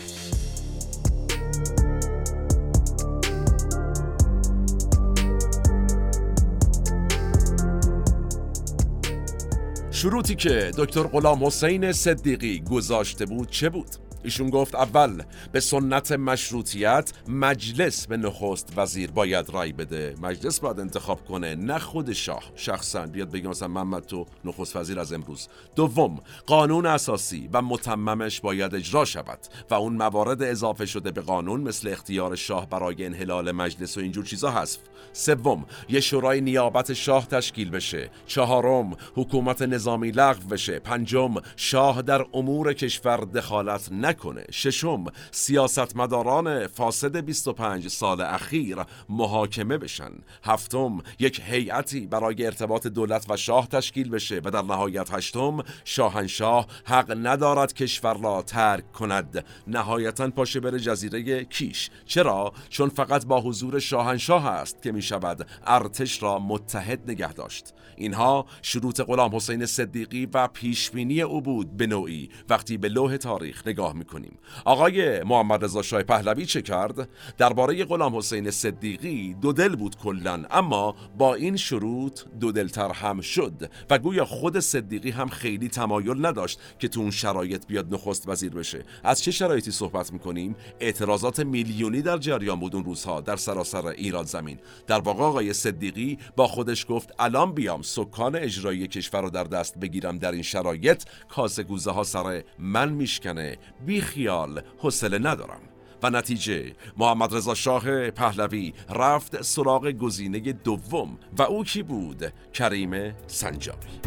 شروطی که دکتر غلام حسین صدیقی گذاشته بود چه بود؟ ایشون گفت اول به سنت مشروطیت مجلس به نخست وزیر باید رای بده. مجلس باید انتخاب کنه نه خود شاه. شخصا بیاد بگه مثلا محمد تو نخست وزیر از امروز. دوم قانون اساسی و متممش باید اجرا شود و اون موارد اضافه شده به قانون مثل اختیار شاه برای انحلال مجلس و اینجور چیزا هست سوم یه شورای نیابت شاه تشکیل بشه. چهارم حکومت نظامی لغو بشه. پنجم شاه در امور کشور دخالت نه نکنه. ششم سیاستمداران فاسد 25 سال اخیر محاکمه بشن. هفتم یک هیئتی برای ارتباط دولت و شاه تشکیل بشه و در نهایت هشتم شاهنشاه حق ندارد کشور را ترک کند. نهایتا پاشه بره جزیره کیش. چرا؟ چون فقط با حضور شاهنشاه است که می شود ارتش را متحد نگه داشت. اینها شروط غلام حسین صدیقی و پیشبینی او بود به نوعی. وقتی به لوح تاریخ نگاه می‌کنیم. آقای محمد رضا شاه پهلوی چه کرد؟ درباره غلام حسین صدیقی دو دل بود کلا اما با این شروط دو دلتر هم شد و گویا خود صدیقی هم خیلی تمایل نداشت که تو اون شرایط بیاد نخست وزیر بشه. از چه شرایطی صحبت می‌کنیم؟ اعتراضات میلیونی در جریان بود اون روزها در سراسر ایران زمین. در واقع آقای صدیقی با خودش گفت الان بیام سکان اجرایی کشور رو در دست بگیرم. در این شرایط کاسه گوزه ها سر من میشکنه. بی خیال حوصله ندارم. و نتیجه محمد رضا شاه پهلوی رفت سراغ گزینه دوم و او کی بود؟ کریم سنجابی.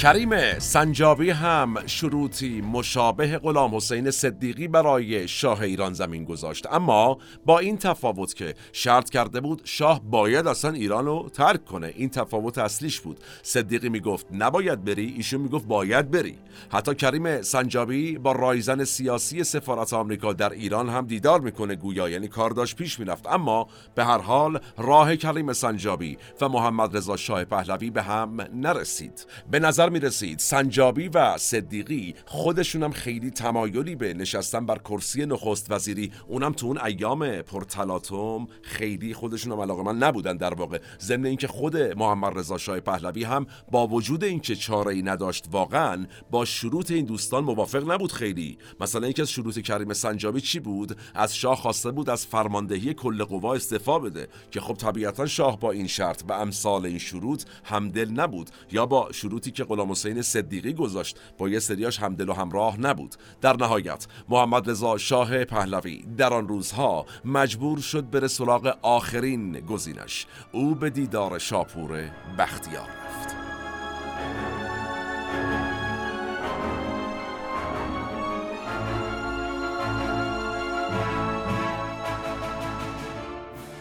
کریم سنجابی هم شروطی مشابه غلام حسین صدیقی برای شاه ایران زمین گذاشت. اما با این تفاوت که شرط کرده بود شاه باید اصلا ایران رو ترک کنه. این تفاوت اصلیش بود. صدیقی می‌گفت نباید بری ایشون می‌گفت باید بری. حتی کریم سنجابی با رایزن سیاسی سفارت آمریکا در ایران هم دیدار می‌کنه گویا. یعنی کار داشت پیش می‌رفت. اما به هر حال راه کریم سنجابی و محمد رضا شاه پهلوی به هم نرسید. به نظر می رسید سنجابی و صدیقی خودشون هم خیلی تمایلی به نشستن بر کرسی نخست وزیری. اونم تو اون ایام پرتلاتوم خیلی خودشون هم علاقه من نبودن در واقع. ضمن اینکه خود محمد رضا شاه پهلوی هم با وجود اینکه چاره ای نداشت واقعا با شروط این دوستان موافق نبود خیلی. مثلا اینکه از شروط کریم سنجابی چی بود؟ از شاه خواسته بود از فرماندهی کل قوا استعفا بده. که خب طبیعتا شاه با این شرط و امثال این شروط همدل نبود. یا با شروطی که غلام حسین صدیقی گذاشت. با یه سریاش همدل و همراه نبود. در نهایت محمد رضا شاه پهلوی در آن روزها مجبور شد بره سراغ آخرین گزینش. او به دیدار شاپور بختیار رفت.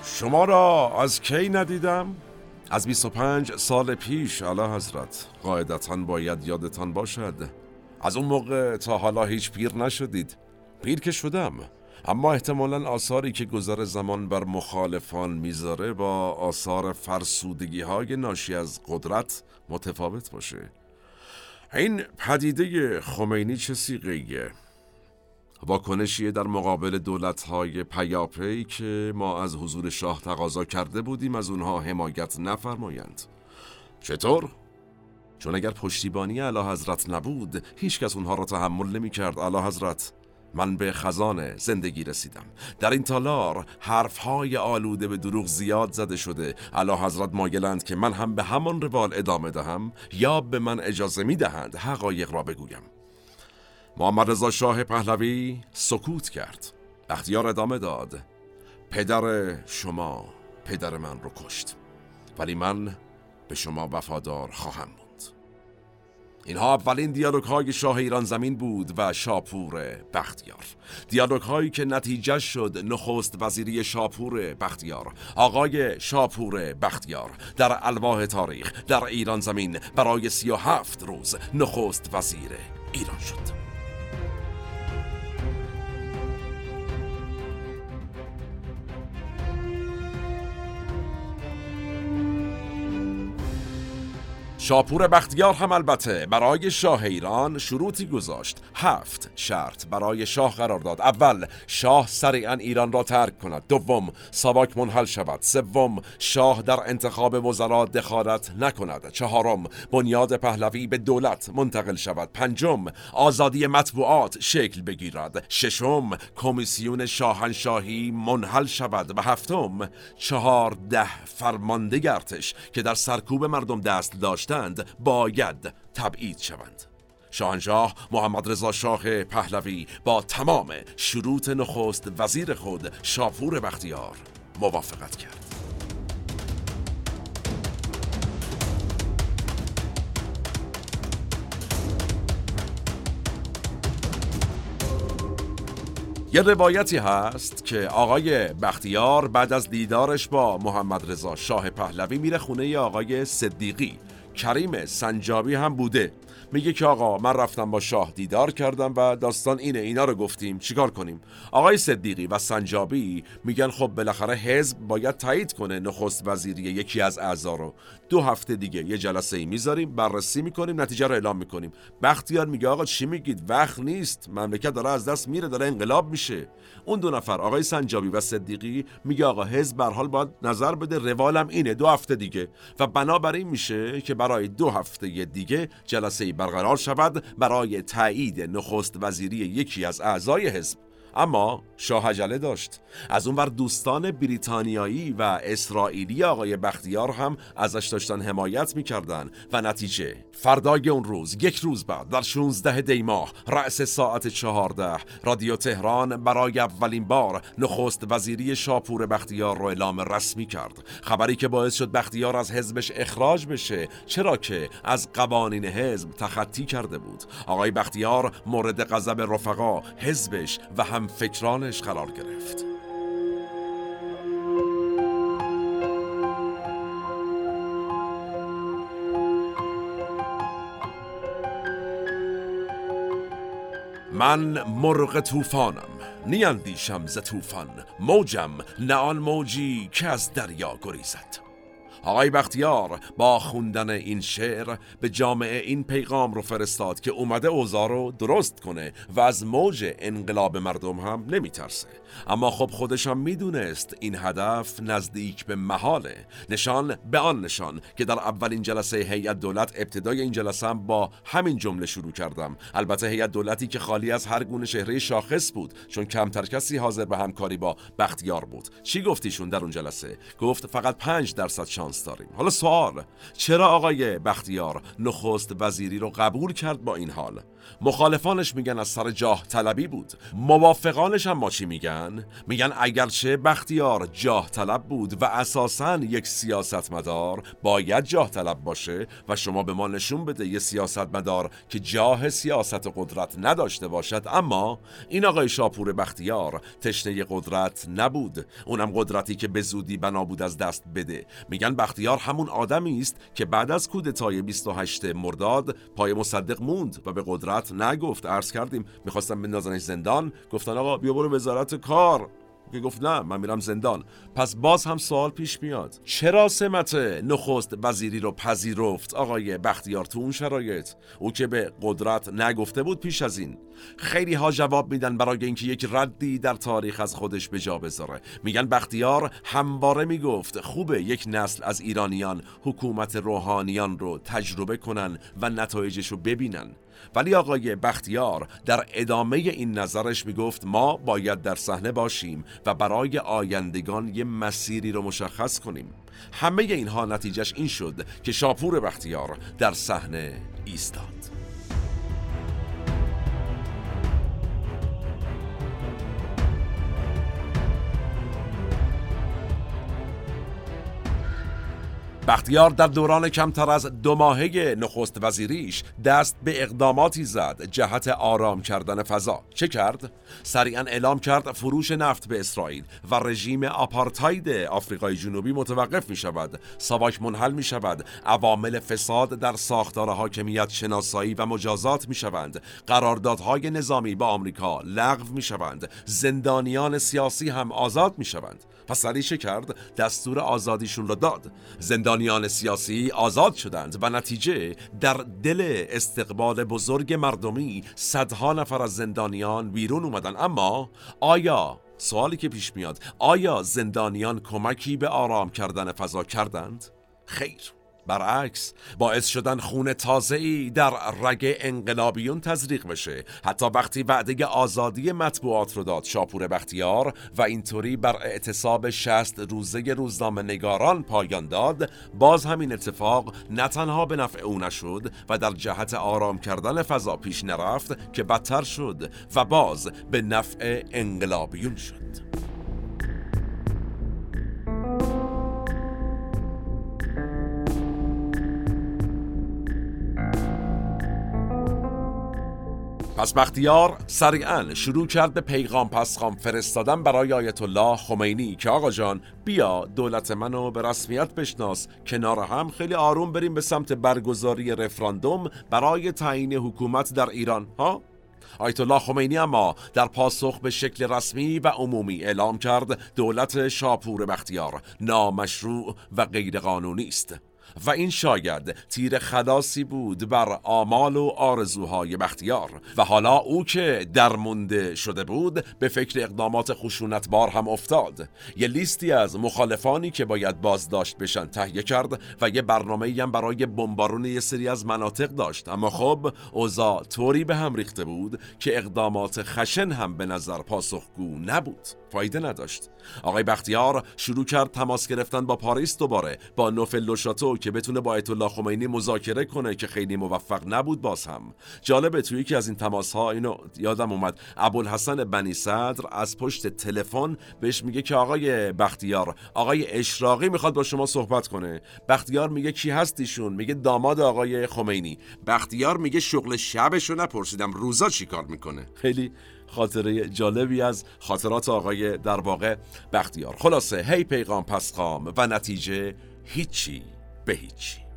شما را از کی ندیدم؟ از 25 سال پیش علا حضرت قاعدتا باید یادتان باشد. از اون موقع تا حالا هیچ پیر نشدید. پیر که شدم. اما احتمالا آثاری که گذر زمان بر مخالفان می‌ذاره با آثار فرسودگی های ناشی از قدرت متفاوت باشه. این پدیده خمینی چه سیغیه واکنشیه در مقابل دولت های پیاپی که ما از حضور شاه تقاضا کرده بودیم از اونها حمایت نفرمایند. چطور؟ چون اگر پشتیبانی علا حضرت نبود هیچکس اونها را تحمل نمی کرد علا حضرت. من به خزانه زندگی رسیدم. در این تالار حرفهای آلوده به دروغ زیاد زده شده. علا حضرت مایلند که من هم به همان روال ادامه دهم یا به من اجازه می دهند حقایق را بگویم. محمد رضا شاه پهلوی سکوت کرد. اختیار ادامه داد. پدر شما پدر من رو کشت. ولی من به شما وفادار خواهم بود. اینها اولین دیالوگ های شاه ایران زمین بود و شاپور بختیار. دیالوگ هایی که نتیجه شد نخست وزیری شاپور بختیار. آقای شاپور بختیار در الواح تاریخ در ایران زمین برای سی و هفت روز نخست وزیر ایران شد. شاپور بختیار هم البته برای شاه ایران شروطی گذاشت. هفت شرط برای شاه قرار داد. اول شاه سریعا ایران را ترک کند. دوم ساواک منحل شود. سوم شاه در انتخاب وزرا دخالت نکند. چهارم بنیاد پهلوی به دولت منتقل شود. پنجم آزادی مطبوعات شکل بگیرد. ششم کمیسیون شاهنشاهی منحل شود. و هفتم چهارده فرمانده گرتش که در سرکوب مردم دست داشتن باید تبعید شوند. شاهنشاه محمد رضا شاه پهلوی با تمام شروط نخست وزیر خود شاپور بختیار موافقت کرد. یه روایتی هست که آقای بختیار بعد از دیدارش با محمد رضا شاه پهلوی میره خونه آقای صدیقی. کریم سنجابی هم بوده. میگه که آقا من رفتم با شاه دیدار کردم و داستان اینه اینا رو گفتیم چیکار کنیم؟ آقای صدیقی و سنجابی میگن خب بالاخره حزب باید تایید کنه نخست وزیری یکی از اعضا رو. دو هفته دیگه یه جلسه ای می‌ذاریم بررسی می‌کنیم نتیجه رو اعلام می‌کنیم. بختیار میگه آقا چی میگید؟ وقت نیست. مملکت داره از دست میره داره انقلاب میشه. اون دو نفر آقای سنجابی و صدیقی میگه آقا حزب به حال باید نظر بده. روالم اینه دو هفته دیگه. و بنابراین میشه که برای دو هفته دیگه جلسه برقرار شود برای تایید نخست وزیری یکی از اعضای حزب. اما شاه عجله داشت. از اونور دوستان بریتانیایی و اسرائیلی آقای بختیار هم ازش داشتن حمایت می‌کردن. و نتیجه فردای اون روز یک روز بعد در 16 دی ماه رأس ساعت 14 رادیو تهران برای اولین بار نخست وزیری شاپور بختیار رو اعلام رسمی کرد. خبری که باعث شد بختیار از حزبش اخراج بشه چرا که از قوانین حزب تخطی کرده بود. آقای بختیار مورد غضب رفقا حزبش و هم فکرانش قرار گرفت. من مرغ طوفانم نیندیشم ز طوفان. موجم نه آن موجی که از دریا گریزد. آقای بختیار با خوندن این شعر به جامعه این پیغام رو فرستاد که اومده اوضاع رو درست کنه و از موج انقلاب مردم هم نمیترسه. اما خب خودش هم می‌دونست این هدف نزدیک به محاله. نشان به آن نشان که در اولین جلسه هیئت دولت ابتدای این جلسه هم با همین جمله شروع کردم. البته هیئت دولتی که خالی از هر گونه شهره شاخص بود چون کمتر کسی حاضر به همکاری با بختیار بود. چی گفتیشون در اون جلسه؟ گفت فقط 5 درصد شانس داریم. حالا سوال چرا آقای بختیار نخست وزیری رو قبول کرد با این حال؟ مخالفانش میگن از سر جاه طلبی بود. موافقانش هم ما چی میگن؟ میگن اگرچه بختیار جاه طلب بود و اساسا یک سیاستمدار باید جاه طلب باشه و شما به ما نشون بده یه سیاستمدار که جاه سیاست قدرت نداشته باشد. اما این آقای شاپور بختیار تشنه قدرت نبود. اونم قدرتی که به زودی بنا بود از دست بده. میگن بختیار همون آدمی است که بعد از کودتای 28 مرداد پای مصدق موند و به قدرت نگفت. عرض کردیم می‌خواستم بندازنش زندان. گفتن آقا بیا برو وزارت کار. که گفت نه من میرم زندان. پس باز هم سوال پیش میاد. چرا سمت نخست وزیری رو پذیرفت آقای بختیار تو اون شرایط؟ او که به قدرت نگفته بود پیش از این. خیلی ها جواب میدن برای اینکه یک ردی در تاریخ از خودش به جا بذاره. میگن بختیار همواره می‌گفت خوبه یک نسل از ایرانیان حکومت روحانیان رو تجربه کنن و نتایجش رو ببینن. ولی آقای بختیار در ادامه این نظرش می‌گفت ما باید در صحنه باشیم و برای آیندگان یه مسیری رو مشخص کنیم. همه اینها نتیجهش این شد که شاپور بختیار در صحنه ایستاد. بختیار در دوران کمتر از دو ماهه نخست وزیریش دست به اقداماتی زد جهت آرام کردن فضا. چه کرد؟ سریعا اعلام کرد فروش نفت به اسرائیل و رژیم آپارتاید آفریقای جنوبی متوقف می شود. ساواک منحل می شود. عوامل فساد در ساختار حاکمیت شناسایی و مجازات می شوند. قراردادهای نظامی با آمریکا لغو می شوند. زندانیان سیاسی هم آزاد می شوند. پس سریع کرد دستور آزادیشون را داد. زندانیان سیاسی آزاد شدند و نتیجه در دل استقبال بزرگ مردمی صدها نفر از زندانیان بیرون اومدن. اما آیا سوالی که پیش میاد آیا زندانیان کمکی به آرام کردن فضا کردند؟ خیر. برعکس باعث شدن خون تازه ای در رگ انقلابیون تزریق بشه. حتی وقتی وعده آزادی مطبوعات رو داد شاپور بختیار و اینطوری بر اعتصاب شست روزه روزنامه نگاران پایان داد باز همین اتفاق نه تنها به نفع او نشد و در جهت آرام کردن فضا پیش نرفت که بدتر شد و باز به نفع انقلابیون شد. پس بختیار سریعا شروع کرد به پیغام پسخام فرستادن برای آیت الله خمینی که آقا جان بیا دولت منو به رسمیت بشناس. کنار هم خیلی آروم بریم به سمت برگزاری رفراندوم برای تعیین حکومت در ایران ها؟ آیت الله خمینی اما در پاسخ به شکل رسمی و عمومی اعلام کرد دولت شاپور بختیار نامشروع و غیرقانونی است. و این شاید تیر خلاصی بود بر آمال و آرزوهای بختیار. و حالا او که درمونده شده بود به فکر اقدامات خشونتبار هم افتاد. یه لیستی از مخالفانی که باید بازداشت بشن تهیه کرد و یه برنامه هم برای بمبارون یه سری از مناطق داشت. اما خب اوضاع طوری به هم ریخته بود که اقدامات خشن هم به نظر پاسخگو نبود. فایده نداشت. آقای بختیار شروع کرد تماس گرفتن با پاریس دوباره با نوفل لوشاتو بتونه با آیت الله خمینی مذاکره کنه که خیلی موفق نبود باز هم. جالبه توی یکی از این تماس ها اینو یادم اومد. ابوالحسن بنی صدر از پشت تلفن بهش میگه که آقای بختیار آقای اشراقی می‌خواد با شما صحبت کنه. بختیار میگه کی هستیشون میگه داماد آقای خمینی. بختیار میگه شغل شبشو نپرسیدم روزا چیکار می‌کنه؟ خیلی خاطره جالبی از خاطرات آقای در واقع بختیار. خلاصه هی پیغام پسخام و نتیجه هیچی. به هیچی.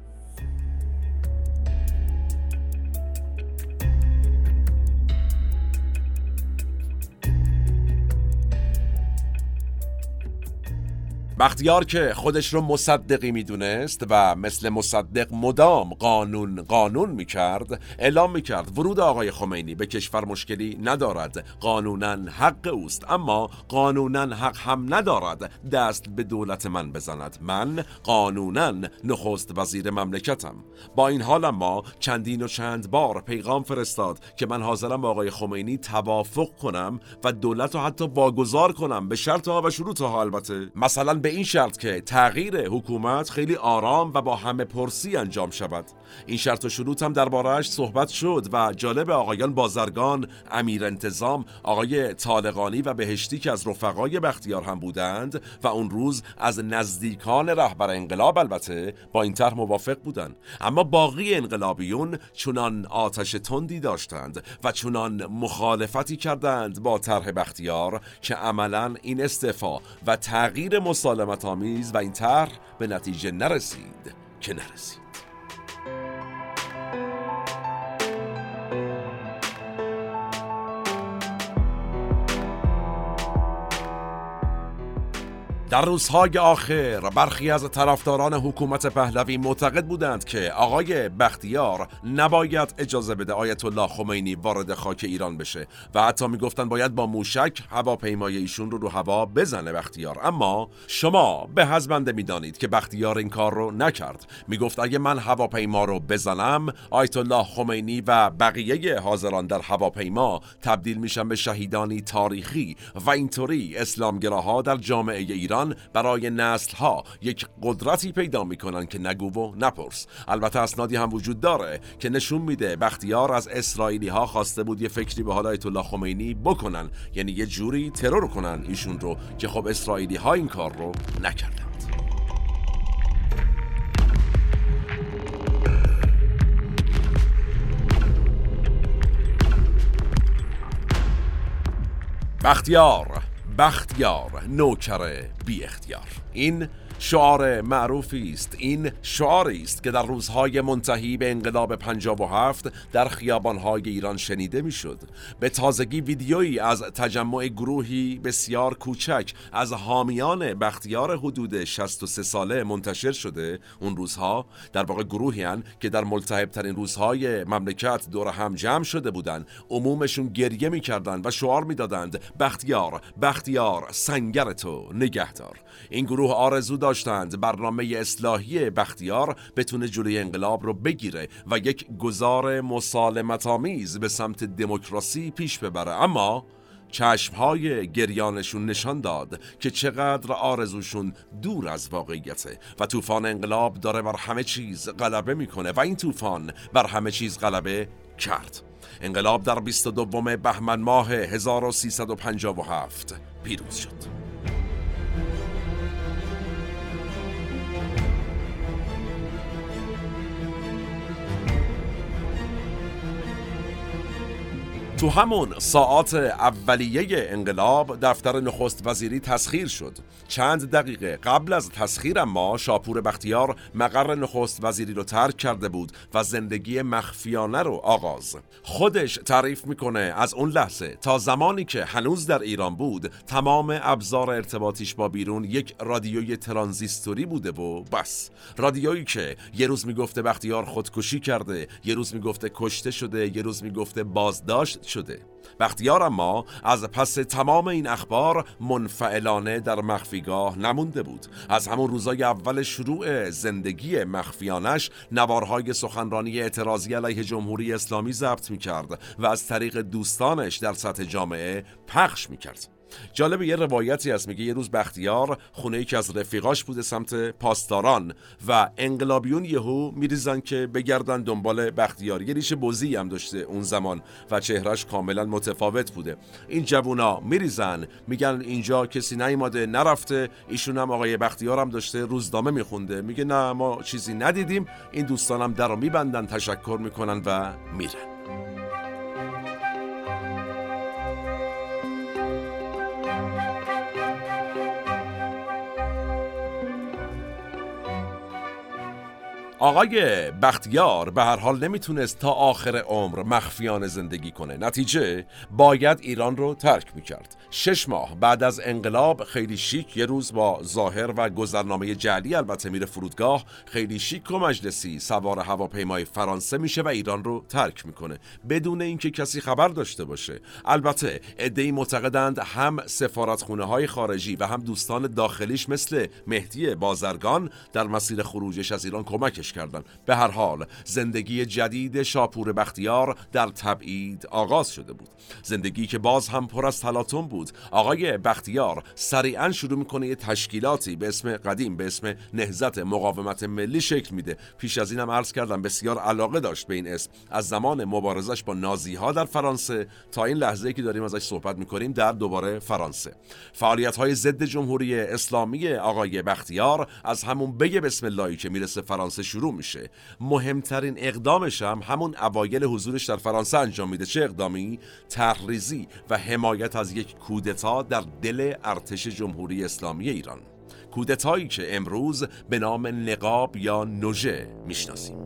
بختیار که خودش رو مصدقی می‌دونست و مثل مصدق مدام قانون قانون می‌کرد اعلام می‌کرد ورود آقای خمینی به کشور مشکلی ندارد. قانونا حق اوست اما قانونا حق هم ندارد. دست به دولت من بزند. من قانونا نخست وزیر مملکتم. با این حال اما چندین و چند بار پیغام فرستاد که من حاضرم با آقای خمینی توافق کنم و دولت رو حتی واگذار کنم. به شرط ها و شروط ها البته. مثلا به این شرط که تغییر حکومت خیلی آرام و با همه پرسی انجام شود. این شرط و شروط هم دربارهش صحبت شد و جالب آقایان بازرگان امیر انتظام آقای طالقانی و بهشتی که از رفقای بختیار هم بودند و اون روز از نزدیکان رهبر انقلاب البته با این طرح موافق بودند. اما باقی انقلابیون چنان آتش تندی داشتند و چنان مخالفتی کردند با طرح بختیار که عملا این استعفا و تغییر مسا مسالمت آمیز و این طرح به نتیجه نرسید که نرسید. در روزهای آخر برخی از طرفداران حکومت پهلوی معتقد بودند که آقای بختیار نباید اجازه بده آیت الله خمینی وارد خاک ایران بشه و حتی می‌گفتند باید با موشک هواپیمای ایشون رو رو هوا بزنه بختیار. اما شما به حزبنده می‌دانید که بختیار این کار رو نکرد. می‌گفت اگه من هواپیما رو بزنم آیت الله خمینی و بقیه حاضران در هواپیما تبدیل میشن به شهیدانی تاریخی و اینطوری اسلامگراها در جامعه ایران برای نسل ها یک قدرتی پیدا می‌کنن که نگو و نپرس. البته اسنادی هم وجود داره که نشون میده بختیار از اسرائیلی ها خواسته بود یه فکری به حال الله خمینی بکنن یعنی یه جوری ترور کنن ایشون رو که خب اسرائیلی ها این کار رو نکردند. بختیار بختیار نوکر بی اختیار این شعار معروفی است. این شعاری است که در روزهای منتهی به انقلاب 57 در خیابانهای ایران شنیده می‌شد. به تازگی ویدیویی از تجمع گروهی بسیار کوچک از حامیان بختیار حدود 63 ساله منتشر شده. اون روزها در واقع گروهی هن که در ملتهب ترین روزهای مملکت دور هم جمع شده بودند عمومشون گریه می‌کردند و شعار می‌دادند بختیار بختیار سنگر تو نگهدار. این گروه آرزو داشتند. برنامه اصلاحی بختیار بتونه جلوی انقلاب رو بگیره و یک گذار مسالمت آمیز به سمت دموکراسی پیش ببره. اما چشمهای گریانشون نشان داد که چقدر آرزوشون دور از واقعیته و طوفان انقلاب داره بر همه چیز غلبه می‌کنه و این طوفان بر همه چیز غلبه کرد. انقلاب در 22 بهمن ماه 1357 پیروز شد. تو همون ساعات اولیه انقلاب دفتر نخست وزیری تسخیر شد. چند دقیقه قبل از تسخیر اما شاپور بختیار مقر نخست وزیری رو ترک کرده بود و زندگی مخفیانه رو آغاز. خودش تعریف می‌کنه از اون لحظه تا زمانی که هنوز در ایران بود تمام ابزار ارتباطیش با بیرون یک رادیوی ترانزیستوری بوده و بس. رادیویی که یه روز می‌گفته بختیار خودکشی کرده یه روز می‌گفته کشته شده یه روز می‌گفته بازداشت شده. بختیار اما از پس تمام این اخبار منفعلانه در مخفیگاه نمونده بود. از همون روزای اول شروع زندگی مخفیانش نوارهای سخنرانی اعتراضی علیه جمهوری اسلامی ضبط می کرد و از طریق دوستانش در سطح جامعه پخش می کرد جالب یه روایتی هست میگه یه روز بختیار خونه یکی از رفیقاش بوده سمت پاسداران و انقلابیون یهو میریزن که بگردن دنبال بختیار. یه ریش بزی هم داشته اون زمان و چهرش کاملا متفاوت بوده. این جوونا میریزن میگن اینجا کسی نیومده نرفته. ایشون هم آقای بختیار هم داشته روزنامه میخونده. میگه نه ما چیزی ندیدیم. این دوستانم در رو میبندن تشکر می‌کنن و میرن. آقای بختیار به هر حال نمی‌تونست تا آخر عمر مخفیانه زندگی کنه. نتیجه باید ایران رو ترک می‌کرد. شش ماه بعد از انقلاب خیلی شیک یه روز با ظاهر و گذرنامه جعلی البته میره فرودگاه. خیلی شیک و مجلسی سوار هواپیمای فرانسه میشه و ایران رو ترک می‌کنه. بدون اینکه کسی خبر داشته باشه. البته ادعی معتقدند هم سفارتخونه های خارجی و هم دوستان داخلیش مثل مهدی بازرگان در مسیر خروجش از ایران کمکش کردن. به هر حال زندگی جدید شاپور بختیار در تبعید آغاز شده بود. زندگی که باز هم پر از تلاطم بود. آقای بختیار سریعا شروع می‌کنه یه تشکیلاتی به اسم قدیم به اسم نهزت مقاومت ملی شکل میده. پیش از اینم عرض کردم بسیار علاقه داشت به این اسم. از زمان مبارزش با نازی ها در فرانسه تا این لحظه که داریم ازش صحبت می‌کنیم در دوباره فرانسه. فعالیت های ضد جمهوری اسلامی آقای بختیار از همون بگه بسم اللهی که می‌رسه فرانسه شروع شروع میشه. مهمترین اقدامش هم همون اوایل حضورش در فرانسه انجام میده. چه اقدامی؟ تحریزی و حمایت از یک کودتا در دل ارتش جمهوری اسلامی ایران. کودتایی که امروز به نام نقاب یا نوژه می‌شناسیم.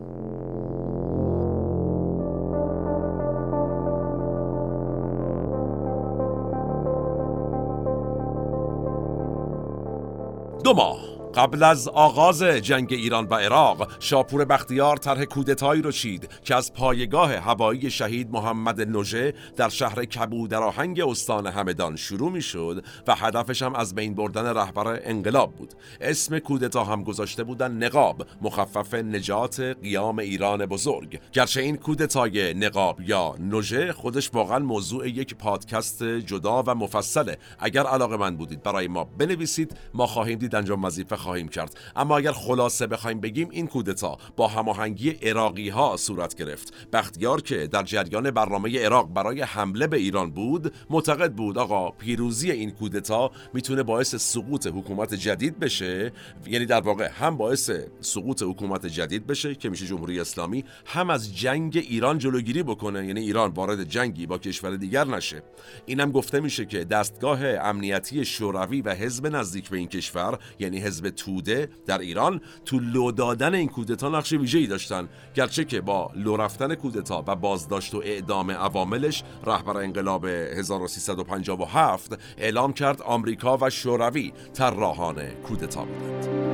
دو ماه. قبل از آغاز جنگ ایران و عراق شاپور بختیار طرح کودتایی رو چید که از پایگاه هوایی شهید محمد نوژه در شهر کبودرآهنگ استان همدان شروع می شد و هدفش هم از بین بردن رهبر انقلاب بود. اسم کودتا هم گذاشته بودن نقاب مخفف نجات قیام ایران بزرگ. گرچه این کودتای نقاب یا نوژه خودش واقعا موضوع یک پادکست جدا و مفصله. اگر علاقه من بودید برای ما بنویسید ما خواهیم دید انجام وظیفه خواهیم کرد. اما اگر خلاصه بخوایم بگیم این کودتا با هماهنگی عراقی ها صورت گرفت. بختیار که در جریان برنامه عراق برای حمله به ایران بود معتقد بود آقا پیروزی این کودتا می‌تونه باعث سقوط حکومت جدید بشه. یعنی در واقع هم باعث سقوط حکومت جدید بشه که میشه جمهوری اسلامی هم از جنگ ایران جلوگیری بکنه. یعنی ایران وارد جنگی با کشور دیگر نشه. اینم گفته میشه که دستگاه امنیتی شوروی و حزب نزدیک به این کشور یعنی حزب توده در ایران تو لو دادن این کودتا نقش ویژه‌ای داشتن. گرچه که با لو رفتن کودتا و بازداشت و اعدام عواملش رهبر انقلاب 1357 اعلام کرد آمریکا و شوروی طراحان کودتا بودند.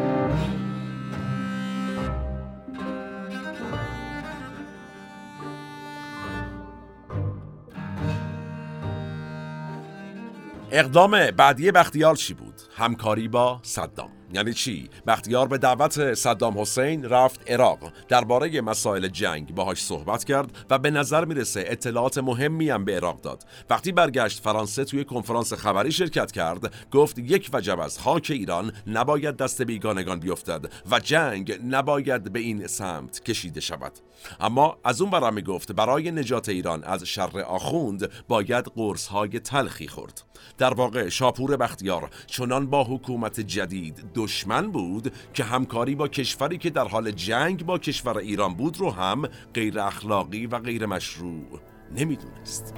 اقدام بعدی بختیار چی بود؟ همکاری با صدام. یعنی چی؟ بختیار به دعوت صدام حسین رفت عراق. درباره مسائل جنگ باهاش صحبت کرد و به نظر می‌رسه اطلاعات مهمی هم به عراق داد. وقتی برگشت فرانسه توی کنفرانس خبری شرکت کرد گفت یک وجب از خاک ایران نباید دست بیگانگان بیفتد و جنگ نباید به این سمت کشیده شود. اما از اون برام می‌گفت برای نجات ایران از شر آخوند باید قرص های تلخی خورد. در واقع شاپور بختیار چنان با حکومت جدید دشمن بود که همکاری با کشوری که در حال جنگ با کشور ایران بود رو هم غیر اخلاقی و غیر مشروع نمی‌دونست.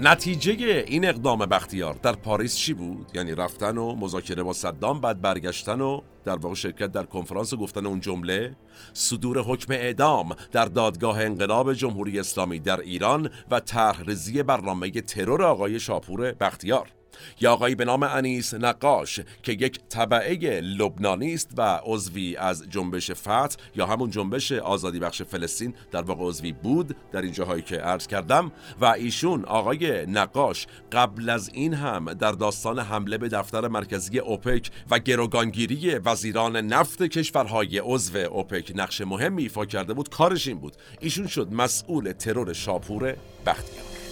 نتیجه این اقدام بختیار در پاریس چی بود؟ یعنی رفتن و مذاکره با صدام بعد برگشتن و در واقع شرکت در کنفرانس گفتن اون جمله صدور حکم اعدام در دادگاه انقلاب جمهوری اسلامی در ایران و طرحریزی برنامه ترور آقای شاپور بختیار یا آقایی به نام انیس نقاش که یک طبعه لبنانی است و عضوی از جنبش فتح یا همون جنبش آزادی بخش فلسطین در واقع عضوی بود در این جاهایی که عرض کردم و ایشون آقای نقاش قبل از این هم در داستان حمله به دفتر مرکزی اوپک و گروگانگیری وزیران نفت کشورهای عضو اوپک نقش مهمی ایفا کرده بود کارش این بود. ایشون شد مسئول ترور شاپور بختیار.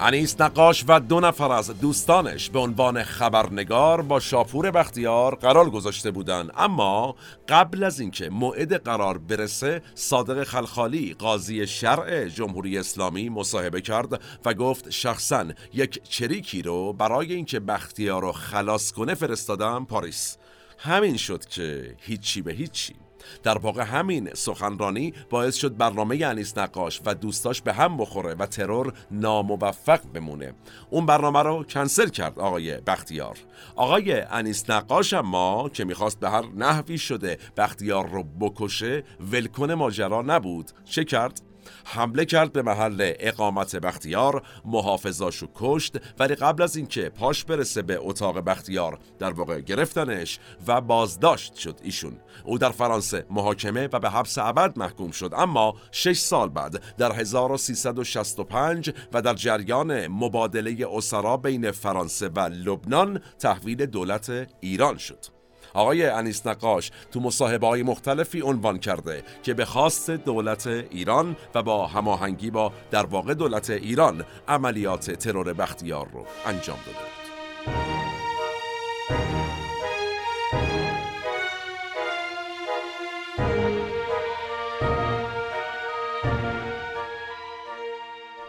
انیس نقاش و دو نفر از دوستانش به عنوان خبرنگار با شاپور بختیار قرار گذاشته بودند. اما قبل از اینکه موعد قرار برسه صادق خلخالی قاضی شرع جمهوری اسلامی مصاحبه کرد و گفت شخصا یک چریکی رو برای اینکه بختیار رو خلاص کنه فرستادم پاریس. همین شد که هیچی به هیچی. در واقع همین سخنرانی باعث شد برنامه انیس نقاش و دوستاش به هم بخوره و ترور ناموفق بمونه. اون برنامه رو کنسل کرد آقای بختیار. آقای انیس نقاش اما که می‌خواست به هر نحوی شده بختیار رو بکشه ولکن ماجرا نبود. چه کرد؟ حمله کرد به محل اقامت بختیار محافظاشو کشت ولی قبل از اینکه پاش برسه به اتاق بختیار در واقع گرفتنش و بازداشت شد ایشون. او در فرانسه محاکمه و به حبس ابد محکوم شد اما شش سال بعد در 1365 و در جریان مبادله اسرا بین فرانسه و لبنان تحویل دولت ایران شد. آقای انیس نقاش تو مصاحبه های مختلفی عنوان کرده که به خواست دولت ایران و با هماهنگی با در واقع دولت ایران عملیات ترور بختیار رو انجام داده.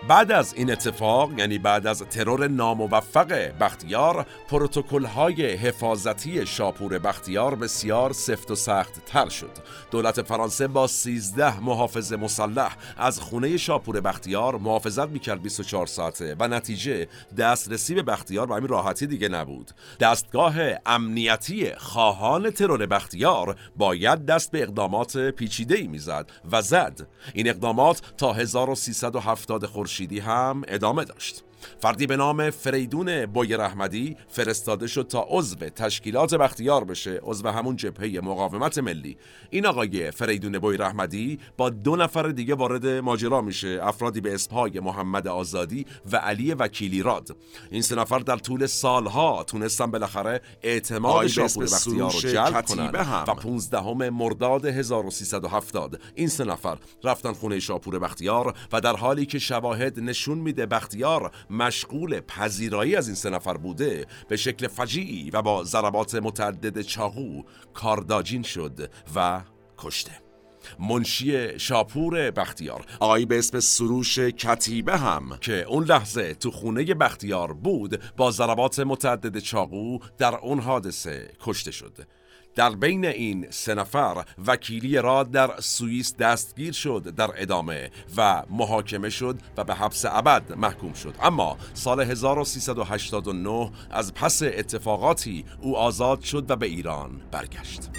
بعد از این اتفاق یعنی بعد از ترور ناموفق بختیار پروتکل های حفاظتی شاپور بختیار بسیار سفت و سخت تر شد. دولت فرانسه با 13 محافظ مسلح از خونه شاپور بختیار محافظت می‌کرد 24 ساعته و نتیجه دسترسی به بختیار به همین راحتی دیگه نبود. دستگاه امنیتی خواهان ترور بختیار باید دست به اقدامات پیچیده ای می‌زد و زد. این اقدامات تا 1370 خورشیدی هم ادامه داشت. فردی به نام فریدون بوی رحمدی فرستاده شد تا عضو تشکیلات بختیار بشه عضو همون جبهه مقاومت ملی. این آقای فریدون بوی رحمدی با دو نفر دیگه وارد ماجرا میشه افرادی به اسمهای محمد آزادی و علی وکیلی راد. این سه نفر در طول سالها تونستن بالاخره اعتماد شاپور بختیار رو جلب کنن و 15 مرداد 1370 این سه نفر رفتن خونه شاپور بختیار و در حالی که شواهد نشون میده بختیار مشغول پذیرایی از این سه نفر بوده به شکل فجیعی و با ضربات متعدد چاقو کارداجین شد و کشته. منشی شاپور بختیار آقایی به اسم سروش کتیبه هم. که اون لحظه تو خونه بختیار بود با ضربات متعدد چاقو در اون حادثه کشته شد. در بین این سه نفر وکیلی را در سوئیس دستگیر شد در ادامه و محاکمه شد و به حبس ابد محکوم شد. اما سال 1389 از پس اتفاقاتی او آزاد شد و به ایران برگشت.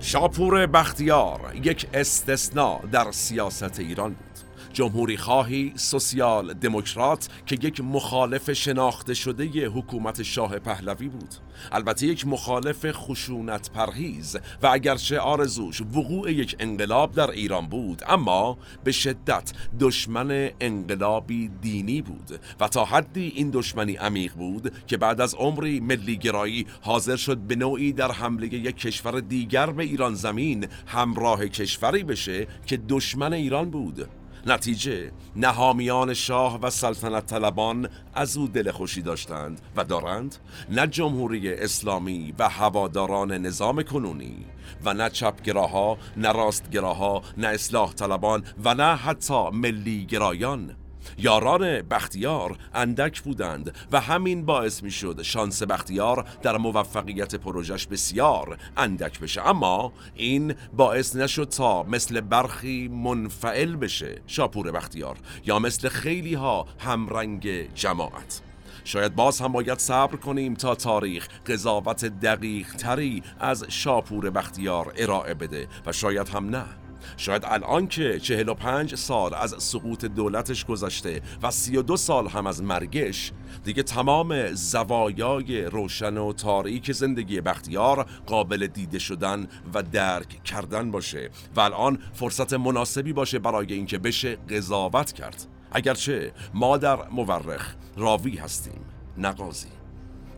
شاپور بختیار یک استثناء در سیاست ایران. بود جمهوری خواهی سوسیال دموکرات که یک مخالف شناخته شده حکومت شاه پهلوی بود. البته یک مخالف خشونت پرهیز و اگرچه آرزوش وقوع یک انقلاب در ایران بود اما به شدت دشمن انقلابی دینی بود و تا حدی این دشمنی عمیق بود که بعد از عمری ملی گرایی حاضر شد به نوعی در حمله یک کشور دیگر به ایران زمین همراه کشوری بشه که دشمن ایران بود. نتیجه نهامیان شاه و سلطنت طلبان از او دل خوشی داشتند. و دارند نه جمهوری اسلامی و هواداران نظام کنونی و نه چپگراها نه راستگراها نه اصلاح طلبان و نه حتی ملی گرایان یاران بختیار اندک بودند و همین باعث می شد شانس بختیار در موفقیت پروژش بسیار اندک بشه. اما این باعث نشد تا مثل برخی منفعل بشه شاپور بختیار یا مثل خیلی ها همرنگ جماعت. شاید باز هم باید صبر کنیم تا تاریخ قضاوت دقیق تری از شاپور بختیار ارائه بده و شاید هم نه. شاید الان که 45 سال از سقوط دولتش گذشته و 32 سال هم از مرگش دیگه تمام زوایای روشن و تاریک زندگی بختیار قابل دیده شدن و درک کردن باشه و الان فرصت مناسبی باشه برای اینکه بشه قضاوت کرد. اگرچه ما در مورخ راوی هستیم نقاضی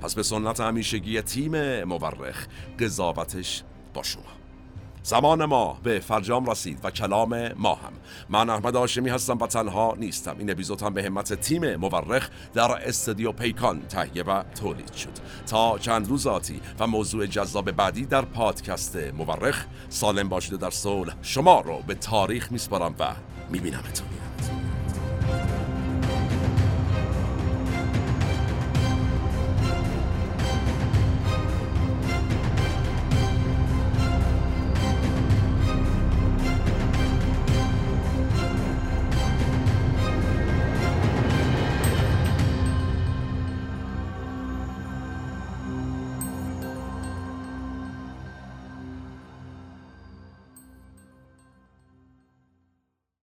پس به سنت همیشگی تیم مورخ قضاوتش با زمان ما به فرجام رسید و کلام ما هم. من احمد آشمی هستم و تنها نیستم. این اپیزود هم به همت تیم مورخ در استودیو پیکان تهیه و تولید شد. تا چند روز آتی و موضوع جذاب بعدی در پادکست مورخ سالم باشید در صلح شما رو به تاریخ میسپارم و میبینمتون.